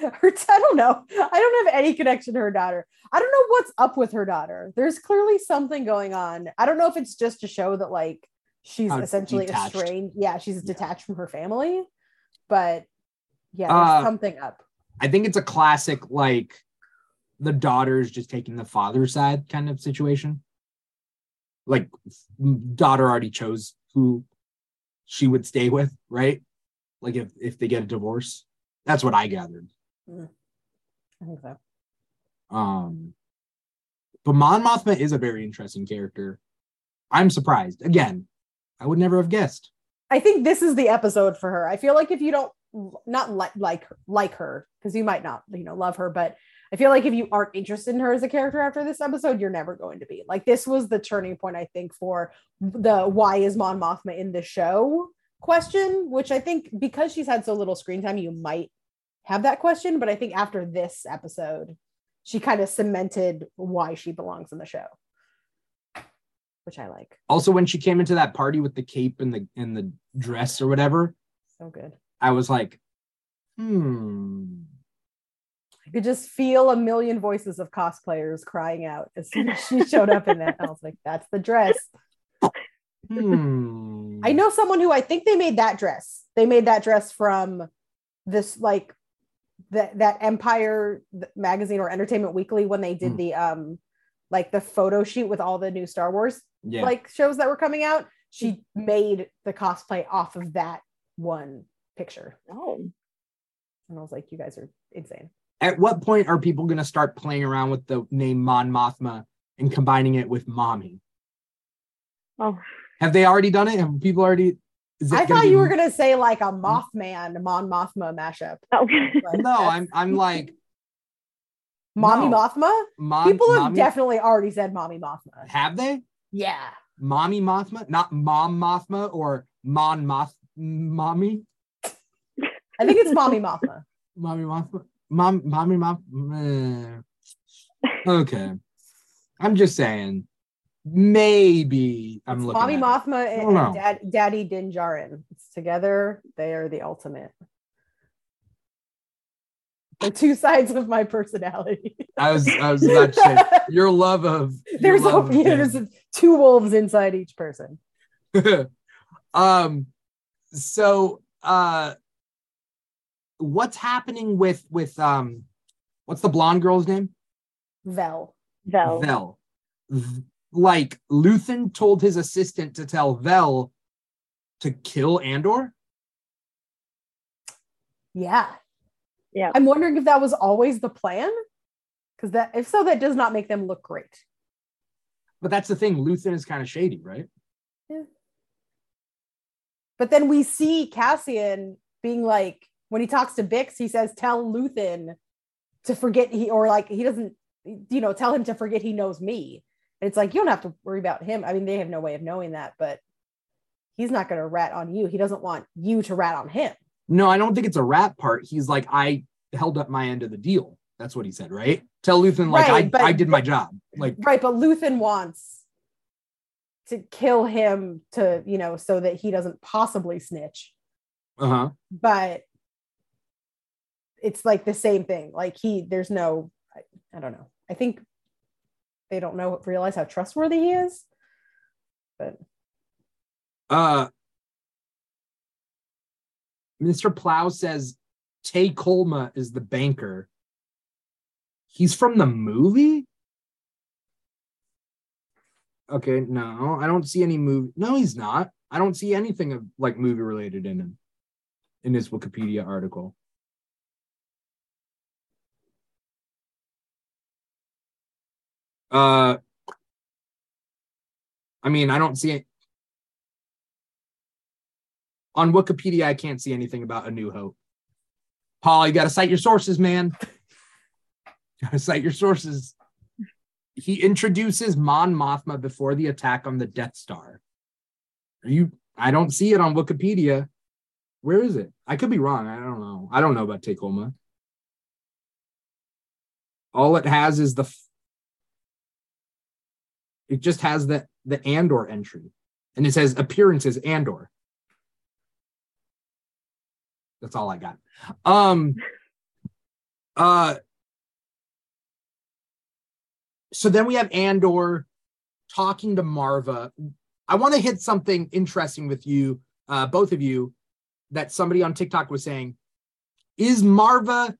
Her, I don't know. I don't have any connection to her daughter. I don't know what's up with her daughter. There's clearly something going on. I don't know if it's just to show that like she's
How
essentially
detached.
estranged. Yeah, she's
Yeah.
detached from her family. But yeah,
Uh,
something up.
I think it's a classic, like the daughter's just taking the father's side kind of situation. Like daughter already chose who she would stay with, right? Like if if they get a divorce. That's what I gathered.
I think so.
Um but Mon Mothma is a very interesting character. I'm surprised. Again, I would never have guessed.
I think this is the episode for her. I feel like if you don't not like like like her because you might not you know love her, but I feel like if you aren't interested in her as a character after this episode, you're never going to be. Like this was the turning point I think for the why is Mon Mothma in the show question, which I think because she's had so little screen time, you might have that question. But I think after this episode, she kind of cemented why she belongs in the show, which I like.
Also, when she came into that party with the cape and the and the dress or whatever,
So good.
I was like, hmm.
I could just feel a million voices of cosplayers crying out as soon as she showed up in that. I was like, that's the dress.
Hmm.
I know someone who I think they made that dress. They made that dress from this like that that Empire magazine or Entertainment Weekly when they did
Hmm.
the um like the photo shoot with all the new Star Wars
Yeah.
like shows that were coming out. She made the cosplay off of that one picture.
oh,
And I was like, you guys are insane.
At what point are people going to start playing around with the name Mon Mothma and combining it with mommy?
oh,
Have they already done it? Have people already? Is it
I thought
be-
you were gonna say like a Mothman, Mon Mothma mashup.
oh.
but
No, I'm. I'm like
Mommy
no.
Mothma.
Mom.
People have
mommy-
definitely already said Mommy Mothma.
Have they?
Yeah.
Mommy Mothma, not Mom Mothma or Mon Moth. Mommy.
I think it's Mommy Mothma.
Mommy Mothma. Mom. Mommy mom. eh. Okay. I'm just saying. Maybe I'm
It's
looking.
Mommy
at it.
Mothma
I
and, and Dad, Daddy Din Djarin. It's together. They are the ultimate. The two sides of my personality.
I was. I was about to say your love of. your
there's a,
of
yeah, there's two wolves inside each person.
um so uh what's happening with with um what's the blonde girl's name
Vel.
Vel.
vel V- like luthen told his assistant to tell vel to kill andor
Yeah.
Yeah.
I'm wondering if that was always the plan. Because that if so, that does not make them look great.
but that's the thing luthen is kind of shady right Yeah.
But then we see Cassian being like, when he talks to Bix, he says, "Tell Luthen to forget he," or like he doesn't, you know, tell him to forget he knows me. And it's like you don't have to worry about him. I mean, they have no way of knowing that, but he's not going to rat on you. He doesn't want you to rat on him.
no i don't think it's a rat part he's like i held up my end of the deal that's what he said right tell luthen like
Right, but-
i i did my job like
Right, but Luthen wants to kill him to, you know, so that he doesn't possibly snitch.
uh-huh
But it's like the same thing. Like he, there's no, I, I don't know. I think they don't know, realize how trustworthy he is. But
Uh, Mr. Plow says Tay Kolma is the banker. He's from the movie? Okay, no, I don't see any movie. No, he's not. I don't see anything of like movie related in him in his Wikipedia article. Uh, I mean, I don't see it on Wikipedia. I can't see anything about A New Hope. Paul, you got to cite your sources, man. Got to cite your sources. he introduces Mon Mothma before the attack on the Death Star. Are you? I don't see it on Wikipedia. Where is it? I could be wrong. I don't know. I don't know about Tay Kolma. All it has is the. It just has the the Andor entry, and it says appearances Andor. That's all I got. Um. Uh. So then we have Andor talking to Marva. I want to hit something interesting with you, uh, both of you, that somebody on TikTok was saying. Is Marva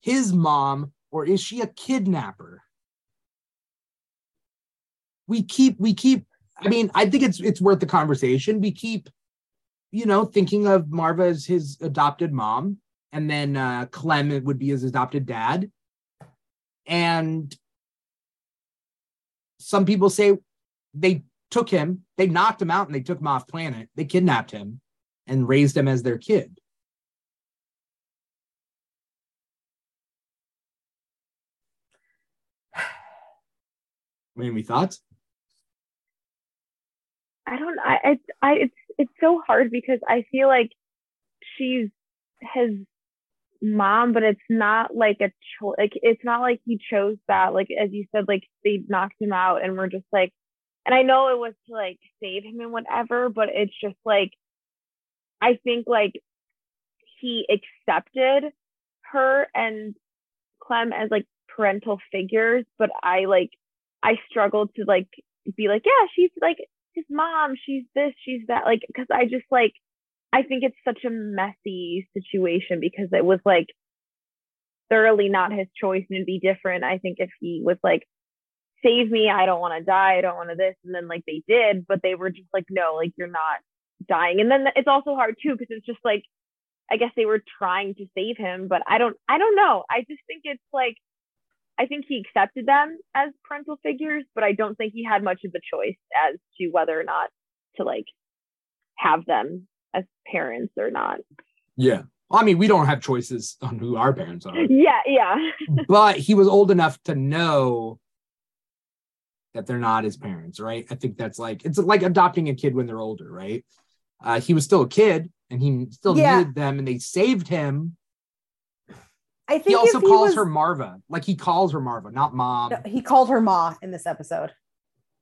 his mom or is she a kidnapper? We keep, we keep, I mean, I think it's it's worth the conversation. We keep, you know, thinking of Marva as his adopted mom, and then uh Clem would be his adopted dad. And some people say they took him, they knocked him out and they took him off planet. They kidnapped him and raised him as their kid. Any thoughts?
I don't. I. I. I it's. It's so hard because I feel like she's his mom, but it's not like a choice. Like it's not like he chose that. Like as you said, like they knocked him out, and we're just like. And I know it was to like save him and whatever, but it's just like, I think like he accepted her and Clem as like parental figures, but I like I struggled to like be like, yeah, she's like his mom, she's this, she's that, like, because I just like, I think it's such a messy situation because it was like thoroughly not his choice and it'd be different. I think if he was like, save me, I don't want to die, I don't want to this, and then like they did, but they were just like, no, like you're not dying. And then it's also hard too because it's just like, I guess they were trying to save him, but I don't, I don't know. I just think it's like I think he accepted them as parental figures, but I don't think he had much of a choice as to whether or not to like have them as parents or not.
Yeah. I mean, we don't have choices on who our parents are.
Yeah, yeah.
but he was old enough to know that they're not his parents, right? I think that's like it's like adopting a kid when they're older, right? Uh, he was still a kid and he still
Yeah.
needed them and they saved him.
I think
He also
if he
calls
was-
her Marva. Like he calls her Marva, not mom.
No, he called her ma in this episode.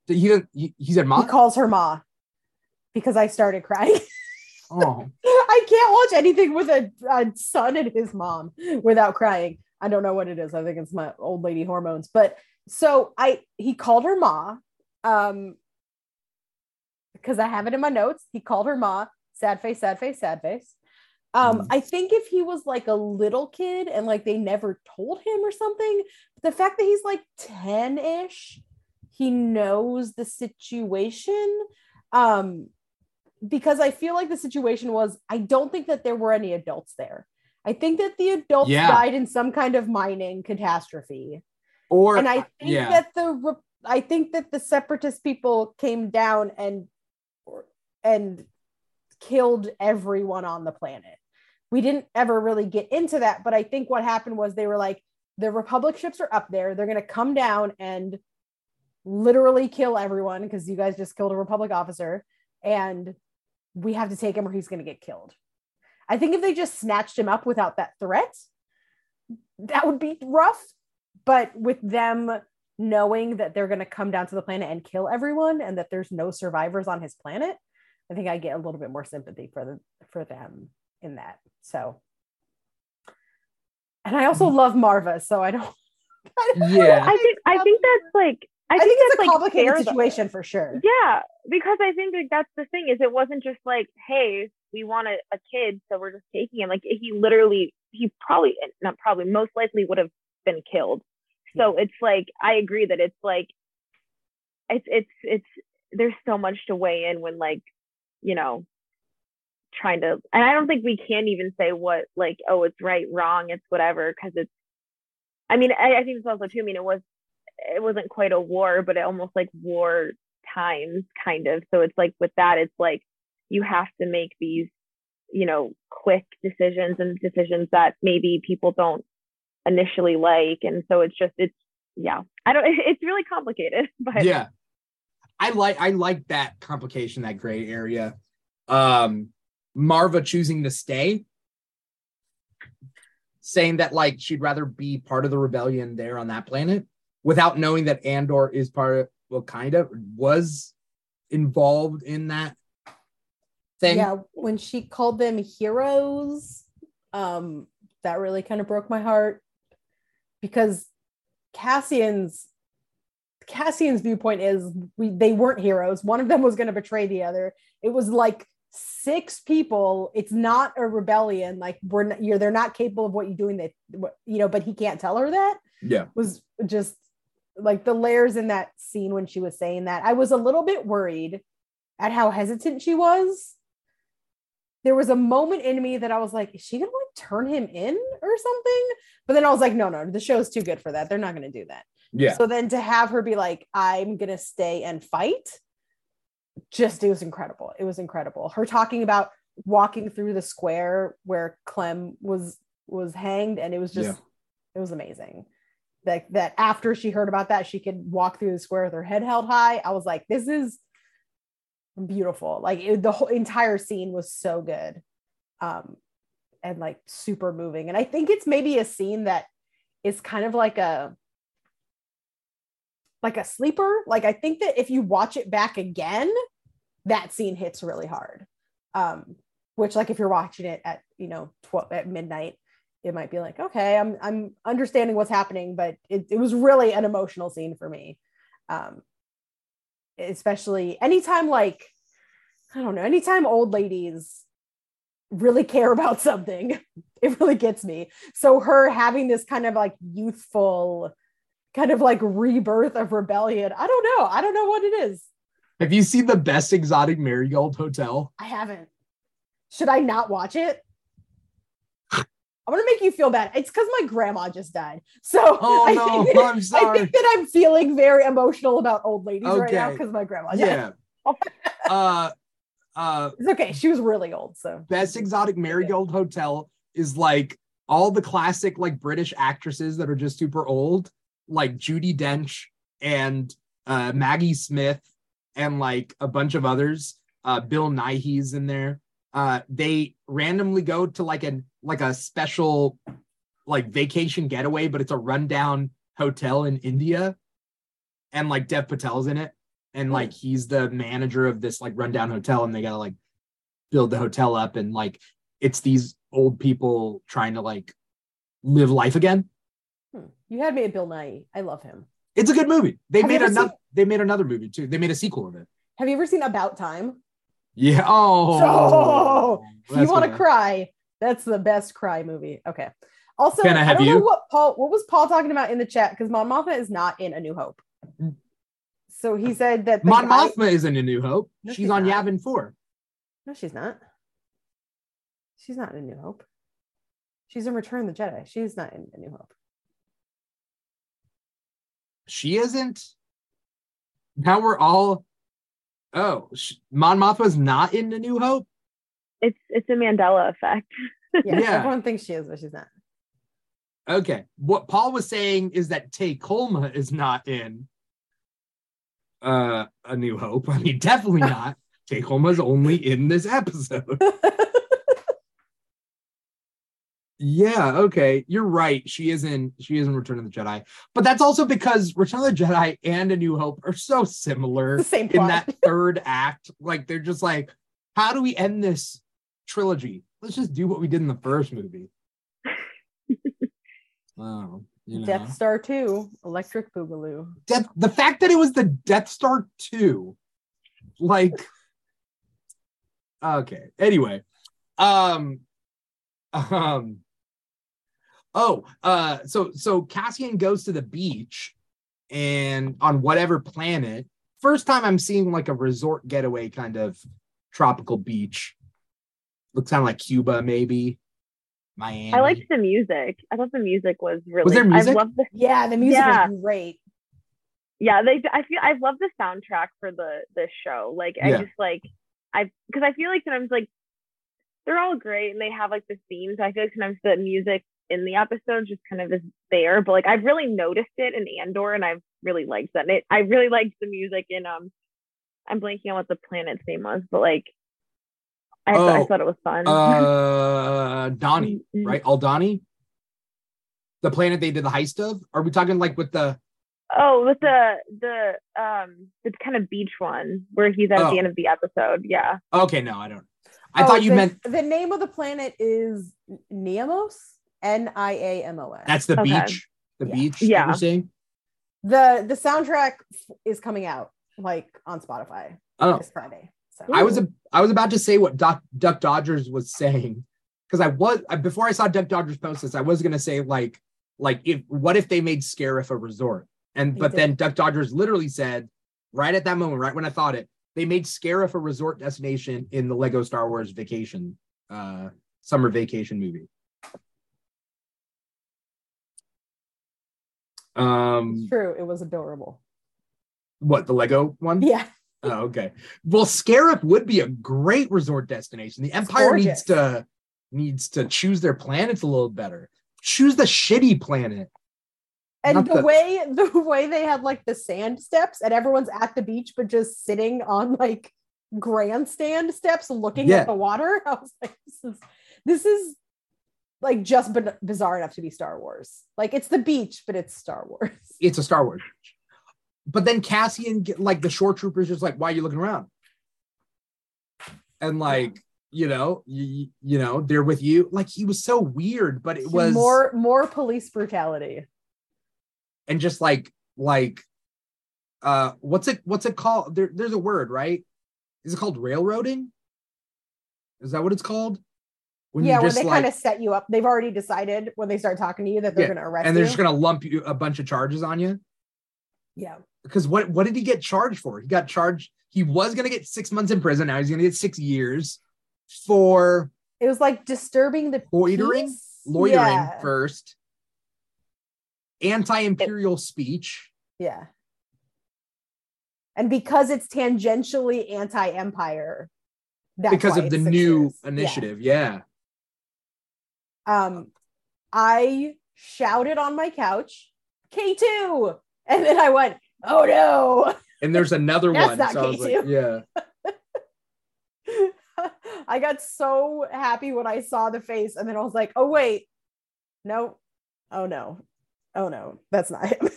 He he, he said Ma?
He calls her ma because I started crying.
oh,
I can't watch anything with a, a son and his mom without crying. I don't know what it is. I think it's my old lady hormones. But so I he called her ma. Um because I have it in my notes. He called her ma, sad face, sad face, sad face. Um,
Mhm.
I think if he was like a little kid and like they never told him or something, the fact that he's like 10-ish, he knows the situation. Um, because I feel like the situation was I don't think that there were any adults there. I think that the adults
Yeah.
died in some kind of mining catastrophe.
or
and I think
yeah.
that the re- I think that the separatist people came down and and killed everyone on the planet. We didn't ever really get into that, but I think what happened was they were like the republic ships are up there. They're going to come down and literally kill everyone because you guys just killed a republic officer and we have to take him or he's going to get killed. I think if they just snatched him up without that threat, that would be rough. But with them knowing that they're going to come down to the planet and kill everyone and that there's no survivors on his planet, I think I get a little bit more sympathy for the for them in that. So, and I also mm. love Marva, so I don't. I don't
Yeah.
I think I think that's like I,
I think it's
that's
a
like
complicated
fair, though.
situation for sure.
Yeah, because I think like that's the thing is it wasn't just like, hey, we want a, a kid, so we're just taking him. Like he literally, he probably not probably most likely would have been killed. So it's like I agree that it's like it's it's it's there's so much to weigh in when like you know trying to and I don't think we can even say what like oh it's right wrong it's whatever because it's I mean I, I think it's also too I mean it was it wasn't quite a war but it almost like war times kind of so it's like with that it's like you have to make these you know quick decisions and decisions that maybe people don't initially like and so it's just it's yeah, I don't. It's really complicated, but
yeah i like i like that complication that gray area. Um marva choosing to stay. Saying that like she'd rather be part of the rebellion there on that planet without knowing that andor is part of well kind of was involved in that thing.
Yeah, when she called them heroes, um, that really kind of broke my heart because Cassian's Cassian's viewpoint is we they weren't heroes. One of them was going to betray the other. It was like six people. It's not a rebellion. Like we're not, you're they're not capable of what you're doing. That you know, but he can't tell her that
yeah
was just like the layers in that scene when she was saying that. I was a little bit worried at how hesitant she was. There was a moment in me that I was like, is she gonna like turn him in or something? But then I was like, no, no, the show's too good for that. They're not gonna do that.
Yeah
So then to have her be like, I'm gonna stay and fight, just it was incredible. It was incredible. Her talking about walking through the square where Clem was was hanged, and it was just
Yeah.
it was amazing. Like that after she heard about that, she could walk through the square with her head held high. I was like, this is beautiful. Like it, the whole entire scene was so good. Um and like super moving. And I think it's maybe a scene that is kind of like a like a sleeper. Like I think that if you watch it back again, that scene hits really hard. Um, which like if you're watching it at you know 12 at midnight, it might be like, okay, I'm I'm understanding what's happening, but it, it was really an emotional scene for me. Um, especially anytime like I don't know, anytime old ladies really care about something, it really gets me. So her having this kind of like youthful kind of like rebirth of rebellion. I don't know. I don't know what it is.
have you seen the best exotic marigold hotel
I haven't. Should I not watch it? I'm gonna make you feel bad. It's because my grandma just died. So
oh
I
no
think that-
i'm
I think that I'm feeling very emotional about old ladies right now because my grandma died.
yeah uh uh
It's okay. She was really old. So
best exotic marigold hotel is like all the classic like british actresses that are just super old like judi dench and uh maggie smith and like a bunch of others uh bill nighy's in there. Uh they randomly go to like an like a special like vacation getaway but it's a rundown hotel in india. And like dev patel's in it. And like he's the manager of this like rundown hotel and they gotta like build the hotel up. And like it's these old people trying to like live life again
hmm. you had me at Bill Nye. I love him.
it's a good movie they
Have
made another
seen-
they made another movie too they made a sequel of it
Have you ever seen About Time?
yeah oh,
If you want to cry, that's the best cry movie. Okay. Also, I
have
don't know what Paul what was Paul talking about in the chat because Mon Mothma is not in A New Hope. So he said that
Mon
guy-
Mothma isn't a New Hope.
No,
she's,
she's
on
not.
Yavin 4.
No, she's not. She's not in A New Hope. She's in Return of the Jedi. She's not in A New Hope.
She isn't. Now we're all. Oh, sh- Mon Mothma's not in the New Hope.
it's it's a Mandela effect.
Yeah,
Yeah.
everyone thinks she is, but she's not.
Okay, what Paul was saying is that Tay Kolma is not in uh A New Hope. I mean, definitely not. Tay Kolma's only in this episode. Yeah, okay. You're right. She is in she is in Return of the Jedi. But that's also because Return of the Jedi and A New Hope are so similar
the same
in that third act. Like they're just like, how do we end this trilogy? Let's just do what we did in the first movie. oh, you know.
Death Star 2, Electric Boogaloo.
Death, the fact that it was the Death Star 2, like, okay. Anyway, um, um, oh, uh, so so Cassian goes to the beach, and on whatever planet. First time I'm seeing like a resort getaway kind of tropical beach. Looks kind of like Cuba, maybe. Miami.
I liked the music. I thought the music was really.
Was there music?
I love the
Yeah, the music
Yeah.
was great.
yeah. They I feel I love the soundtrack for the the show. Like I
Yeah.
just like I because I feel like sometimes like they're all great and they have like the themes. I feel like sometimes the music in the episode, just kind of is there. But like I've really noticed it in Andor, and I've really liked that. And it, I really liked the music in um, I'm blanking on what the planet's name was, but like I, th- I
Oh,
thought it was fun.
Uh, Donnie,
Mhm.
right? Aldhani, the planet they did the heist of. Are we talking like with the?
oh, with the the um the kind of beach one where he's at
Oh.
the end of the episode. Yeah.
Okay, no, I don't. I
Oh,
thought you
the-
meant
the name of the planet is Niamos. N I A M O S.
that's the
Okay.
beach. The
Yeah.
beach.
Yeah.
You're saying?
the the soundtrack is coming out like on Spotify
Oh,
this Friday. So
I was a, I was about to say what Doc, Duck Dodgers was saying because I was I, before I saw Duck Dodgers post this, I was gonna say like like if what if they made Scarif a resort and
They
but
did.
then Duck Dodgers literally said right at that moment, right when I thought it, they made Scarif a resort destination in the Lego Star Wars Vacation uh summer vacation movie. Um,
it's true. It was adorable.
what the Lego one?
Yeah.
Oh, okay. Well, Scarif would be a great resort destination. The Empire needs to needs to choose their planets a little better. Choose the shitty planet.
And the,
the-
way the way they had like the sand steps and everyone's at the beach but just sitting on like grandstand steps looking
Yeah.
at the water. I was like, this is this is like just b- bizarre enough to be Star Wars. Like it's the beach, but it's Star Wars.
It's a Star Wars. But then Cassian, get- like the shore troopers, just like, why are you looking around? And like, you know, you, you know, they're with you. Like he was so weird, but it was
more more police brutality.
and just like like uh what's it what's it called there, there's a word right is it called railroading is that what it's called when
yeah,
just
they
like
kind of set you up. They've already decided when they start talking to you that they're
Yeah,
going to arrest you,
and they're
you.
just gonna lump you a bunch of charges on you
yeah,
because what what did he get charged for he got charged he was gonna get six months in prison now he's gonna get six years for
it was like disturbing the
loitering
peace.
loitering
Yeah.
first anti-imperial speech
Yeah. And because it's tangentially anti-empire, that's
because of the new
years. Yeah.
initiative yeah.
Um, I shouted on my couch, K2, and then I went, oh no.
and there's another
That's
one
not
so I was like,
K2.
yeah
I got so happy when I saw the face, and then I was like, oh wait, no, oh no, oh no, that's not him.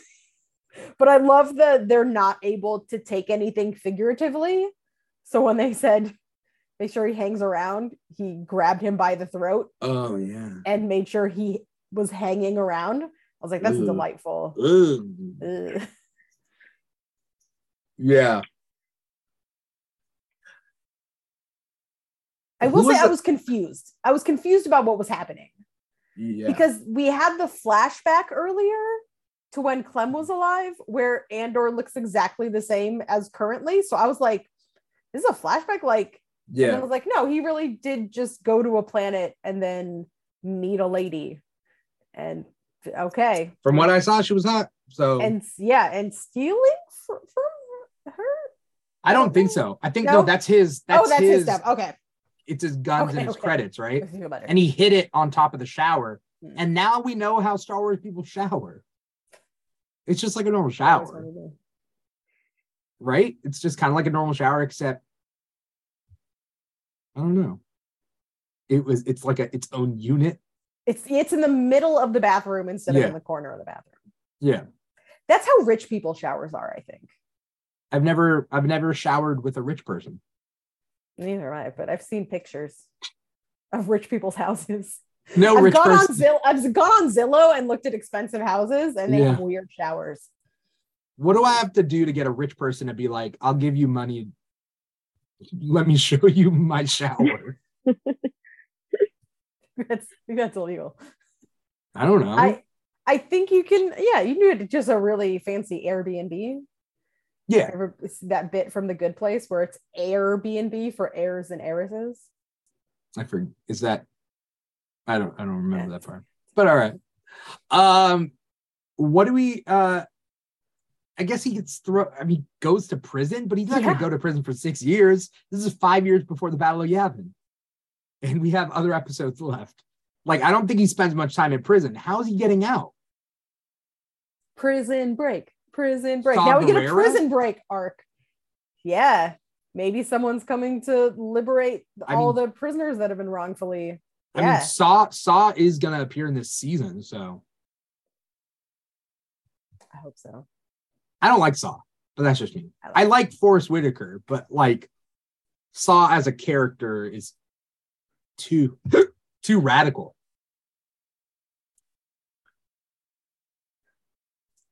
but I love that they're not able to take anything figuratively. So when they said, make sure he hangs around, he grabbed him by the throat
Oh yeah.
and made sure he was hanging around. I was like, that's
Ooh.
delightful.
Ugh.
Ugh.
Yeah.
I will say I was confused. I was confused about what was happening.
Yeah.
because we had the flashback earlier to when Clem was alive, where Andor looks exactly the same as currently. So I was like, "This is a flashback." Like, and I was like, "No, he really did just go to a planet and then meet a lady." And okay,
From what I saw, she was hot. So
and yeah, and stealing fr- from her.
I don't think so. I think no,
No?
that's his. That's
oh, that's his,
his.
stuff. Okay,
It's his guns
Okay,
and his
okay.
credits, right?
I feel better.
And he hid it on top of the shower.
Hmm.
And now we know how Star Wars people shower. It's just like a normal shower, right? It's just kind of like a normal shower, except I don't know. It was. It's like a its own unit.
It's it's in the middle of the bathroom instead of
Yeah.
in the corner of the bathroom.
Yeah.
That's how rich people showers are, I think.
I've never. I've never showered with a rich person.
Neither have I, but I've seen pictures of rich people's houses.
No
I've
rich
gone
person.
on Zillow. I've gone on Zillow and looked at expensive houses, and they
Yeah.
have weird showers.
what do I have to do to get a rich person to be like, I'll give you money. Let me show you my shower.
That's that's illegal.
I don't know.
I I think you can. Yeah, you can do it just a really fancy Airbnb.
yeah.
That bit from The Good Place where it's Airbnb for heirs and heiresses.
I forget. Is that? I don't. I don't remember
Yeah.
that part. But all right. Um, what do we? uh I guess he gets thrown. I mean, goes to prison, but he's not going to go to prison for six years. This is five years before the Battle of Yavin, and we have other episodes left. Like, I don't think he spends much time in prison. How is he getting out?
Prison break. Prison break.
Saw
now we get a prison break arc. Yeah. Maybe someone's coming to liberate
I
all
mean-
the prisoners that have been wrongfully.
I
Yeah.
mean, Saw Saw is gonna appear in this season, so
I hope so.
I don't like Saw, but that's just me.
I like
I like Forest Whitaker, but like Saw as a character is too too radical.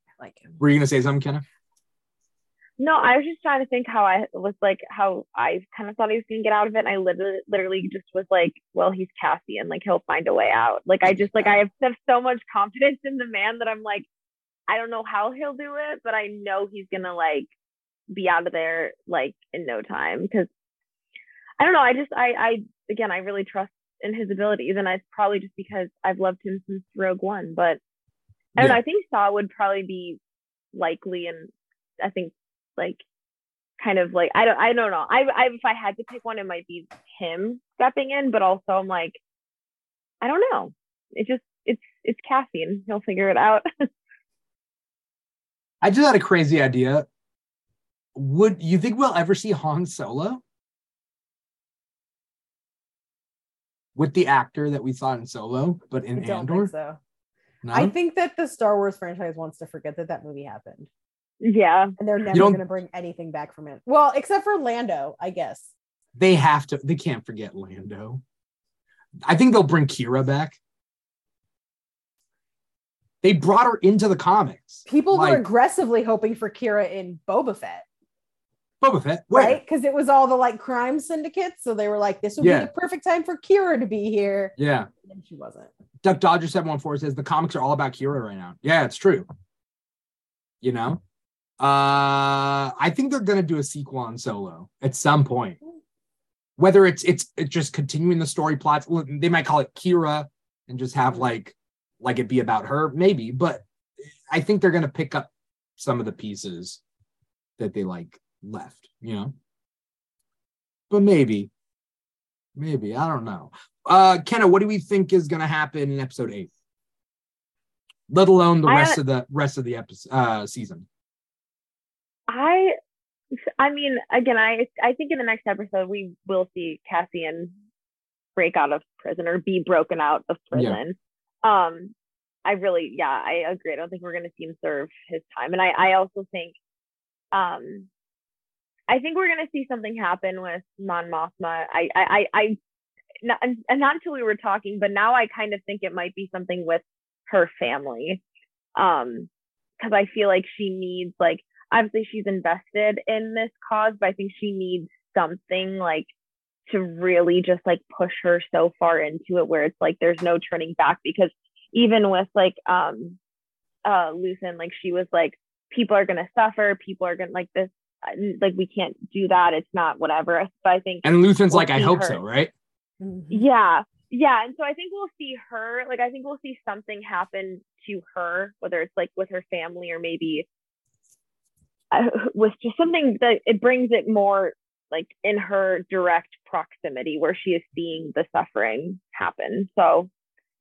I like him.
Were you gonna say something, Kenna?
No, I was just trying to think how I was like how I kind of thought he was gonna get out of it. And I literally, literally just was like, well, he's Cassian, like he'll find a way out. Like I just like I have, have so much confidence in the man that I'm like, I don't know how he'll do it, but I know he's gonna like be out of there like in no time. Because I don't know, I just I I again I really trust in his abilities, and it's probably just because I've loved him since Rogue One. But I don't
Yeah.
know, I think Saw would probably be likely, and I think like kind of like I don't I don't know. I, I if I had to pick one, it might be him stepping in, but also I'm like, I don't know. It just it's it's Cassian. He'll figure it out.
I just had a crazy idea. Would you think we'll ever see Han Solo? With the actor that we saw in Solo, but
I
in
don't
Andor?
think so.
No?
I think that the Star Wars franchise wants to forget that that movie happened,
yeah.
and they're never going to bring anything back from it. Well, except for Lando, I guess.
they have to, they can't forget Lando. I think they'll bring Qi'ra back. They brought her into the comics.
People were aggressively hoping for Qi'ra in Boba Fett,
Boba Fett. Where?
right? Because it was all the like crime syndicates, so they were like, "This would
Yeah.
be the perfect time for Qi'ra to be here,"
Yeah.
and she wasn't.
Duck Dodger 714 says the comics are all about Qi'ra right now. Yeah, it's true. You know? Uh I think they're gonna do a sequel on Solo at some point. Whether it's it's it's just continuing the story plots, they might call it Qi'ra and just have like like it be about her, maybe, but I think they're gonna pick up some of the pieces that they like left, you know. But maybe, maybe I don't know. Uh, Kenna, what do we think is going to happen in episode eight? Let alone the
I-
rest of the rest of the episode uh, season.
I I mean, again, I I think in the next episode we will see Cassian break out of prison or be broken out of prison. Um, I really, yeah, I agree. I don't think we're gonna see him serve his time, and I I also think, um, I think we're gonna see something happen with Mon Mothma. I I I, I not, and not until we were talking, but now I kind of think it might be something with her family, um, because I feel like she needs like obviously she's invested in this cause, but I think she needs something like to really just like push her so far into it where it's like there's no turning back because even with like um uh Luthen, like she was like people are gonna suffer, people are gonna like this like we can't do that, it's not whatever. But I think
And Luthen's
We'll
like, I hope
her.
so, right?
yeah yeah and so i think we'll see her like i think we'll see something happen to her whether it's like with her family or maybe uh, with just something that it brings it more like in her direct proximity where she is seeing the suffering happen so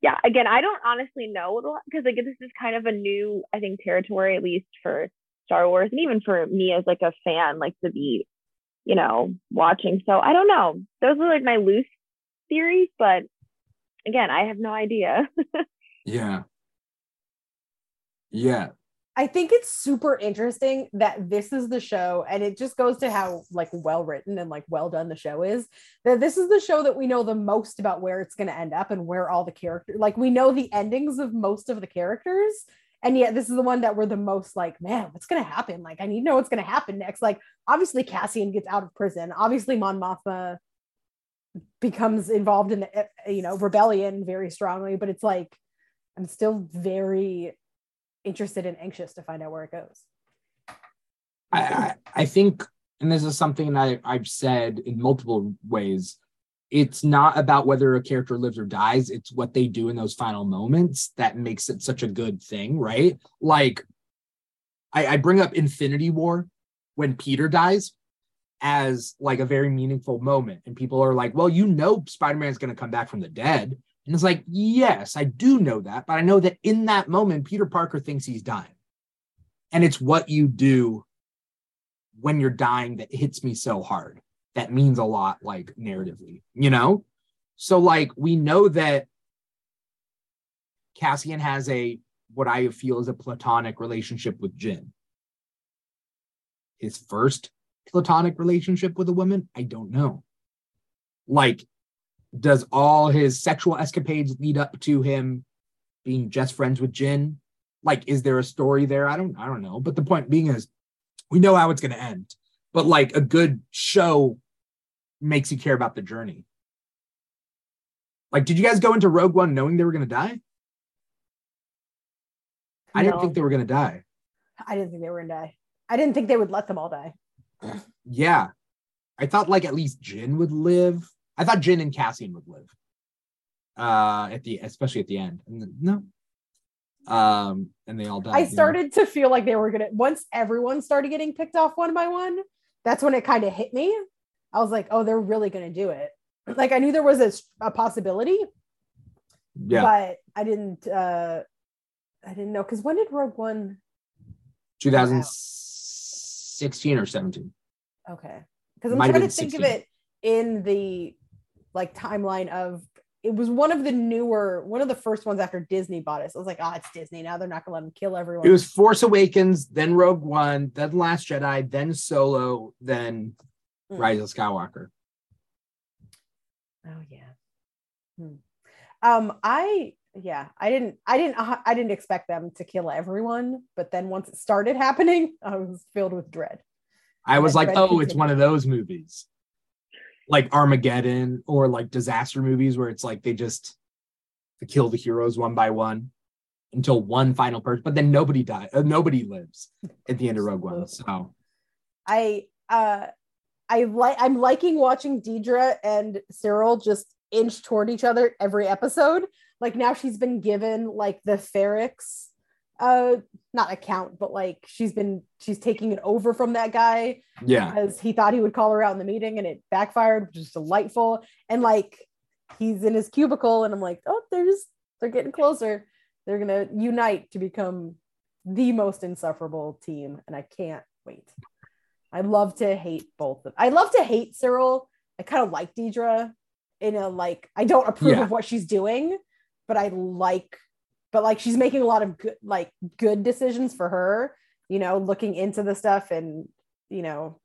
yeah again i don't honestly know because like this is kind of a new i think territory at least for star wars and even for me as like a fan like to be you know watching so i don't know those are like my loose theories, but again, I have no idea.
Yeah. Yeah.
I think it's super interesting that this is the show, and it just goes to how like well written and like well done the show is. That this is the show that we know the most about where it's going to end up and where all the characters like we know the endings of most of the characters, and yet this is the one that we're the most like, man, what's going to happen? Like, I need to know what's going to happen next. Like, obviously Cassian gets out of prison. Obviously Mon Mothma becomes involved in the uh, you know rebellion very strongly, but it's like I'm still very interested and anxious to find out where it goes.
I, I, I think, and this is something I, I've said in multiple ways. It's not about whether a character lives or dies. It's what they do in those final moments that makes it such a good thing, right? Like, I, I bring up Infinity War when Peter dies as like a very meaningful moment, and people are like, "Well, you know, Spider Man's going to come back from the dead. And it's like, yes, I do know that, but I know that in that moment, Peter Parker thinks he's dying. And it's what you do when you're dying that hits me so hard. That means a lot, like narratively, you know? So, like, we know that Cassian has a what I feel is a platonic relationship with Jyn. His first platonic relationship with a woman, I don't know. Like, does all his sexual escapades lead up to him being just friends with Jyn? Like, is there a story there? I don't, I don't know. But the point being is, we know how it's going to end. But like a good show makes you care about the journey. Like, did you guys go into Rogue One knowing they were going to die? I didn't think they were going to die.
I didn't think they were gonna die. I didn't think they would let them all die.
Yeah. I thought like at least Jyn would live. I thought Jyn and Cassian would live. Uh at the especially at the end. And then- no. Um and they all died.
I
you know?
started to feel like they were gonna once everyone started getting picked off one by one. That's when it kind of hit me. I was like, oh, they're really gonna do it. Like I knew there was a possibility,
Yeah.
but I didn't. uh I didn't know because when did Rogue One?
2016 or 17.
Okay, because I'm trying to think of it in the like timeline of. It was one of the newer, one of the first ones after Disney bought us. I was like, oh, it's Disney now. They're not gonna let them kill everyone.
It was Force Awakens, then Rogue One, then Last Jedi, then Solo, then
Mm.
Rise of Skywalker.
Oh yeah. Hmm. Um, I yeah, I didn't, I didn't, I didn't expect them to kill everyone, but then once it started happening, I was filled with dread.
I was like, oh, it's one of those movies. Like Armageddon or like disaster movies where it's like they just kill the heroes one by one until one final person, but then nobody dies, uh, nobody lives at the end of Rogue One. So
I uh, I like, I'm liking watching Dedra and Syril just inch toward each other every episode. Like now she's been given like the Ferrix, uh, not account, but like she's been, she's taking it over from that guy.
yeah,
because he thought he would call her out in the meeting and it backfired, which is delightful. And like he's in his cubicle, and I'm like, oh, they're just they're getting closer. They're gonna unite to become the most insufferable team, and I can't wait. I love to hate both of I love to hate Syril. I kind of like Dedra in a like I don't approve
Yeah.
of what she's doing, but I like but like she's making a lot of good like good decisions for her, you know, looking into the stuff and you know,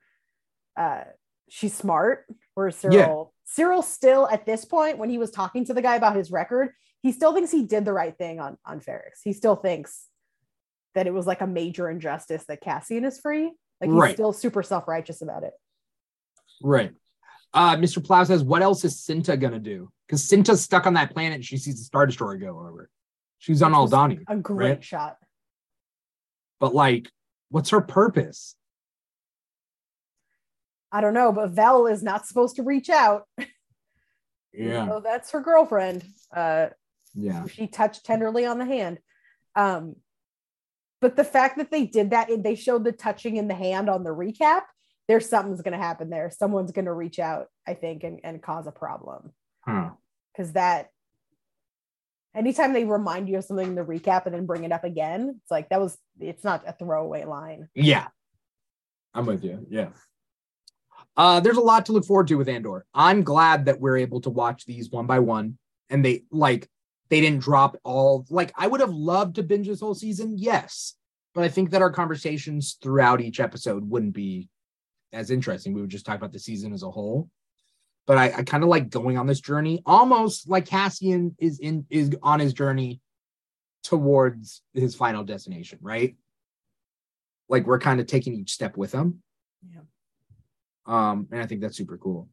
uh she's smart. Where Syril Syril still at this point, when he was talking to the guy about his record, he still thinks he did the right thing on on Ferrix. He still thinks that it was like a major injustice that Cassian is free. Like he's
Right.
still super self-righteous about it.
right. Uh, Mr. Plow says, what else is Cinta gonna do? Because Cinta's stuck on that planet and she sees the Star Destroyer go over. She's on
Which
Aldhani,
A great
right?
shot.
but like, what's her purpose?
I don't know, but Vel is not supposed to reach out.
Yeah,
So that's her girlfriend. Uh
yeah,
she touched tenderly on the hand. Um, but the fact that they did that, they showed the touching in the hand on the recap. There's something's going to happen there. Someone's going to reach out, I think, and, and cause a problem
huh.
because that. Anytime they remind you of something in the recap and then bring it up again, it's like that was. It's not a throwaway line.
Yeah. I'm with you. Yeah. Uh, there's a lot to look forward to with Andor. I'm glad that we're able to watch these one by one and they like they didn't drop all like I would have loved to binge this whole season, yes. But I think that our conversations throughout each episode wouldn't be as interesting. We would just talk about the season as a whole. But I, I kind of like going on this journey, almost like Cassian is in is on his journey towards his final destination, right? Like we're kind of taking each step with him.
Yeah.
Um, and I think that's super cool.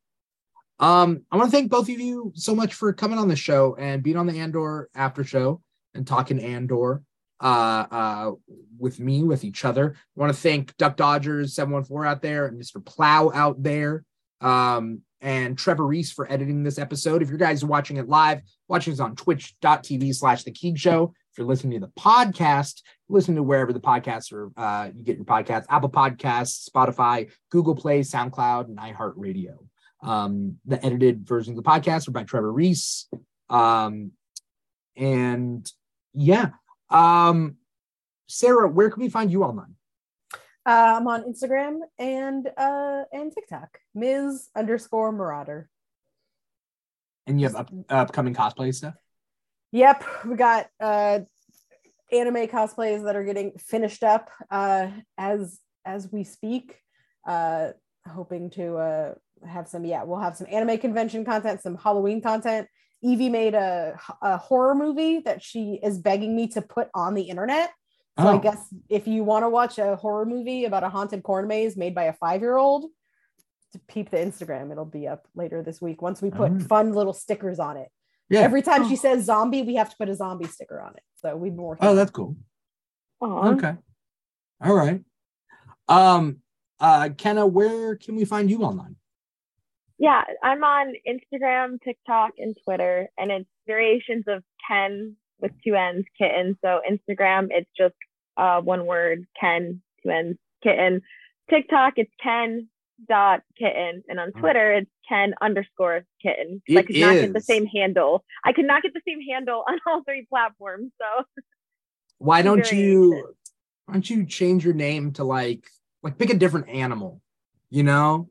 Um, I want to thank both of you so much for coming on the show and being on the Andor after show and talking Andor uh uh with me with each other. I want to thank Duck Dodgers 714 out there and Mr. Plow out there. Um and Trevor Reese for editing this episode. If you guys are watching it live, watching us on twitch.tv slash the Keeg Show. If you're listening to the podcast, listen to wherever the podcasts are, uh, you get your podcasts, Apple Podcasts, Spotify, Google Play, SoundCloud, and iHeartRadio. Um, the edited versions of the podcast are by Trevor Reese. Um, and yeah. Um, Sara, where can we find you online?
Uh, I'm on Instagram and uh, and TikTok, Ms. underscore Marauder.
And you have up, upcoming cosplay stuff.
Yep, we got uh, anime cosplays that are getting finished up uh, as as we speak. Uh, hoping to uh, have some. Yeah, we'll have some anime convention content, some Halloween content. Evie made a, a horror movie that she is begging me to put on the internet. So
Oh.
I guess if you want to watch a horror movie about a haunted corn maze made by a five year old, peep the Instagram. It'll be up later this week once we put
Alright.
fun little stickers on it.
Yeah.
Every time
Oh.
she says zombie, we have to put a zombie sticker on it. So we've been working.
Oh, that's cool.
Aw.
Okay. All right. Um, uh, Kenna, where can we find you online?
Yeah, I'm on Instagram, TikTok, and Twitter, and it's variations of Ken with two N's, kitten. So Instagram, it's just uh, one word, Ken, two N's, kitten. TikTok, it's Ken dot kitten, and on Twitter, it's Ken underscore kitten. 'Cause I
It
could not get the same handle. I could not get the same handle on all three platforms. So
Why don't you why don't you change your name to like like pick a different animal, you know?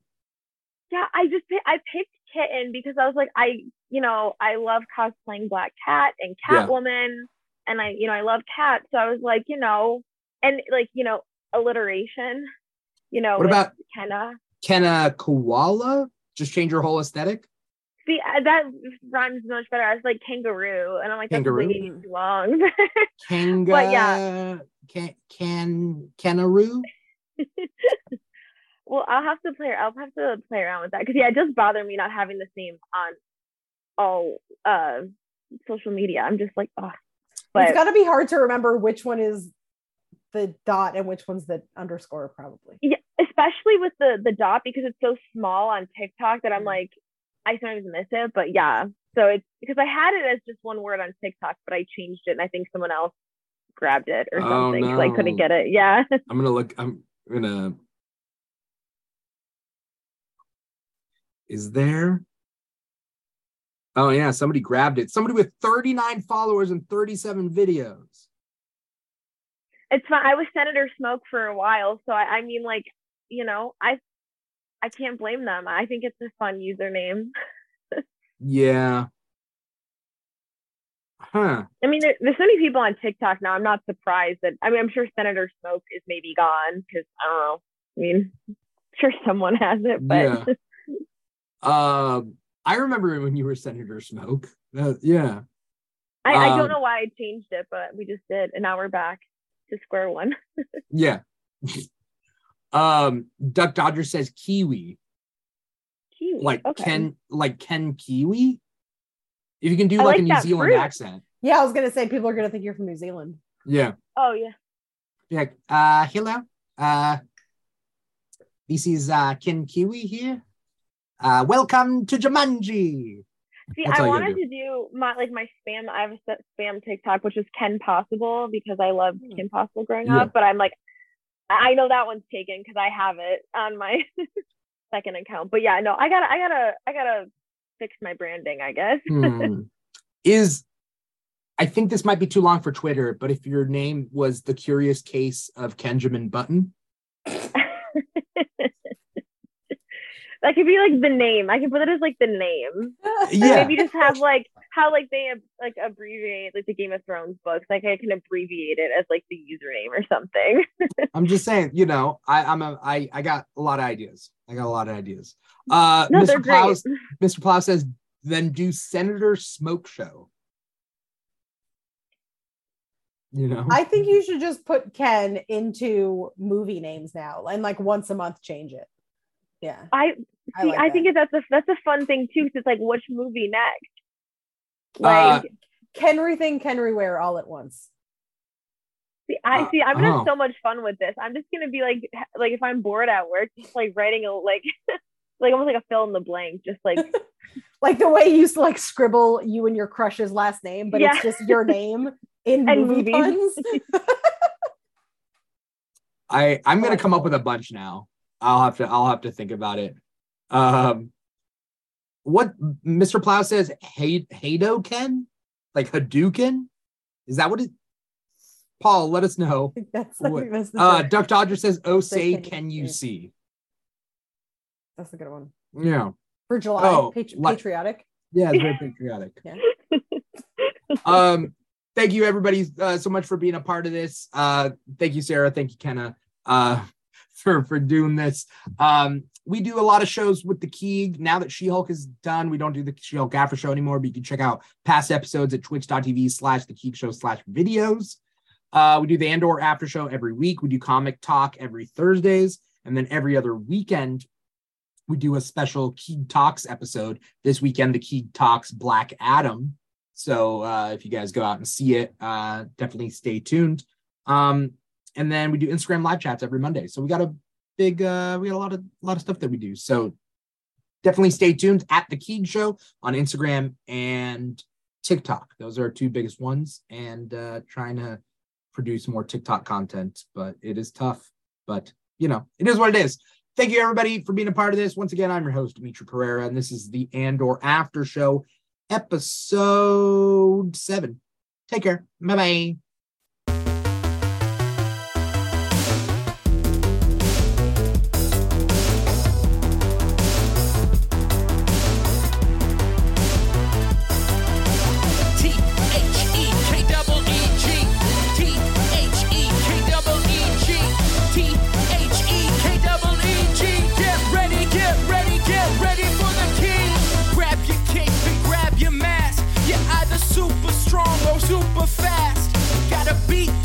yeah, I just I picked kitten because I was like, I you know I love cosplaying Black Cat and
Yeah.
And I you know I love cats, so I was like, you know, and like you know alliteration, you know,
What about
Kenna?
Kenna Koala? Just change your whole aesthetic?
See, uh, that rhymes much better. I was like kangaroo, and I'm like that's
Kangaroo?
way too long.
Kanga
But yeah.
can can Kenaroo?
well, I'll have to play. I'll have to play around with that because yeah, it does bother me not having the same on all uh social media. I'm just like, oh, but
it's got to be hard to remember which one is the dot and which one's the underscore, probably.
yeah, especially with the the dot because it's so small on TikTok that I'm mm-hmm. like, I sometimes miss it. But yeah, so it's because I had it as just one word on TikTok, but I changed it, and I think someone else grabbed it or
Oh,
something, so I couldn't get it. Yeah,
I'm gonna look. I'm gonna. Is there? Oh yeah, somebody grabbed it. Somebody with 39 followers and 37 videos.
it's fine. I was Senator Smoke for a while, so I, I mean, like, you know, I I can't blame them. I think it's a fun username.
Yeah. Huh.
I mean, there, there's so many people on TikTok now. I'm not surprised that. I mean, I'm sure Senator Smoke is maybe gone because I don't know. I mean, I'm sure someone has it, but
Yeah. Um, I remember when you were Senator Smoke. Uh, yeah.
I, I
Um,
don't know why I changed it, but we just did, and now we're back to square one.
Yeah. um, Duck Dodger says Kiwi.
Kiwi.
Like
okay.
Ken like Ken Kiwi. If you can do like,
like
a New Zealand
fruit.
accent.
Yeah, I was gonna say people are gonna think you're from New Zealand.
Yeah.
Oh yeah.
Yeah. Uh hello. Uh this is uh Ken Kiwi here. Uh welcome to Jumanji.
See,
That's
I wanted to do my like my spam. I have a spam TikTok, which is Ken Possible because I loved
Hmm.
Ken Possible growing
Yeah.
up. But I'm like, I I know that one's taken because I have it on my second account. But yeah, no, I gotta, I gotta, I gotta fix my branding. I guess.
Hmm. is I think this might be too long for Twitter, but if your name was the curious case of Kenjamin Button,
that could be like the name. I can put it as like the name. And
yeah,
Maybe just have like how like they like abbreviate like the Game of Thrones books. Like I can abbreviate it as like the username or something.
I'm just saying, you know, I, I'm a, I, I got a lot of ideas. I got a lot of ideas. Uh,
No, they're
Mr. Plow,
great.
Mr. Plow says, then do Senator Smoke Show. You know,
I think you should just put Ken into movie names now, and like once a month change it. Yeah,
I
I,
See,
like
I think that that's a that's a fun thing too. 'cause it's like which movie next?
Uh,
Like,
Kenry thing, Kenry wear all at once.
see, I
uh,
see. I'm gonna
oh.
have so much fun with this. I'm just gonna be like, like if I'm bored at work, just like writing a like, like almost like a fill in the blank, just like
Like the way you used to like scribble you and your crush's last name, but it's just your name in
And
movie
movies.
puns.
I, I'm gonna come up with a bunch now. I'll have to, I'll have to think about it. Um, what Mr. Plow says, hey, Hado Ken? Like Hadouken? Is that what it? Paul, let us know.
That's, I
What-
think
Uh. Duck Dodger says, "Oh,
Say,
say, can you see?"
That's a good one.
Yeah,
For July,
Oh,
patri-
like-
patriotic.
yeah, it's very patriotic.
Yeah.
um, thank you everybody uh, so much for being a part of this. Uh, thank you, Sara. Thank you, Kenna, uh, for for doing this. Um, we do a lot of shows with the Keeg. Now that She-Hulk is done, we don't do the She-Hulk after show anymore, but you can check out past episodes at twitch.tv slash the Keeg show slash videos. Uh, we do the Andor after show every week. We do comic talk every Thursdays, and then every other weekend we do a special Keeg Talks episode. This weekend, the Keeg Talks Black Adam. So uh, if you guys go out and see it, uh, definitely stay tuned. Um, and then we do Instagram live chats every Monday. So we got a big, uh, we got a lot of a lot of stuff that we do. So definitely stay tuned at the Keeg Show on Instagram and TikTok. Those are our two biggest ones. And uh, trying to produce more TikTok content, but it is tough. But you know, it is what it is. Thank you everybody for being a part of this. Once again, I'm your host, Dimithri Perera, and this is the Andor After Show, episode seven. Take care. Bye bye. super fast. Got a beat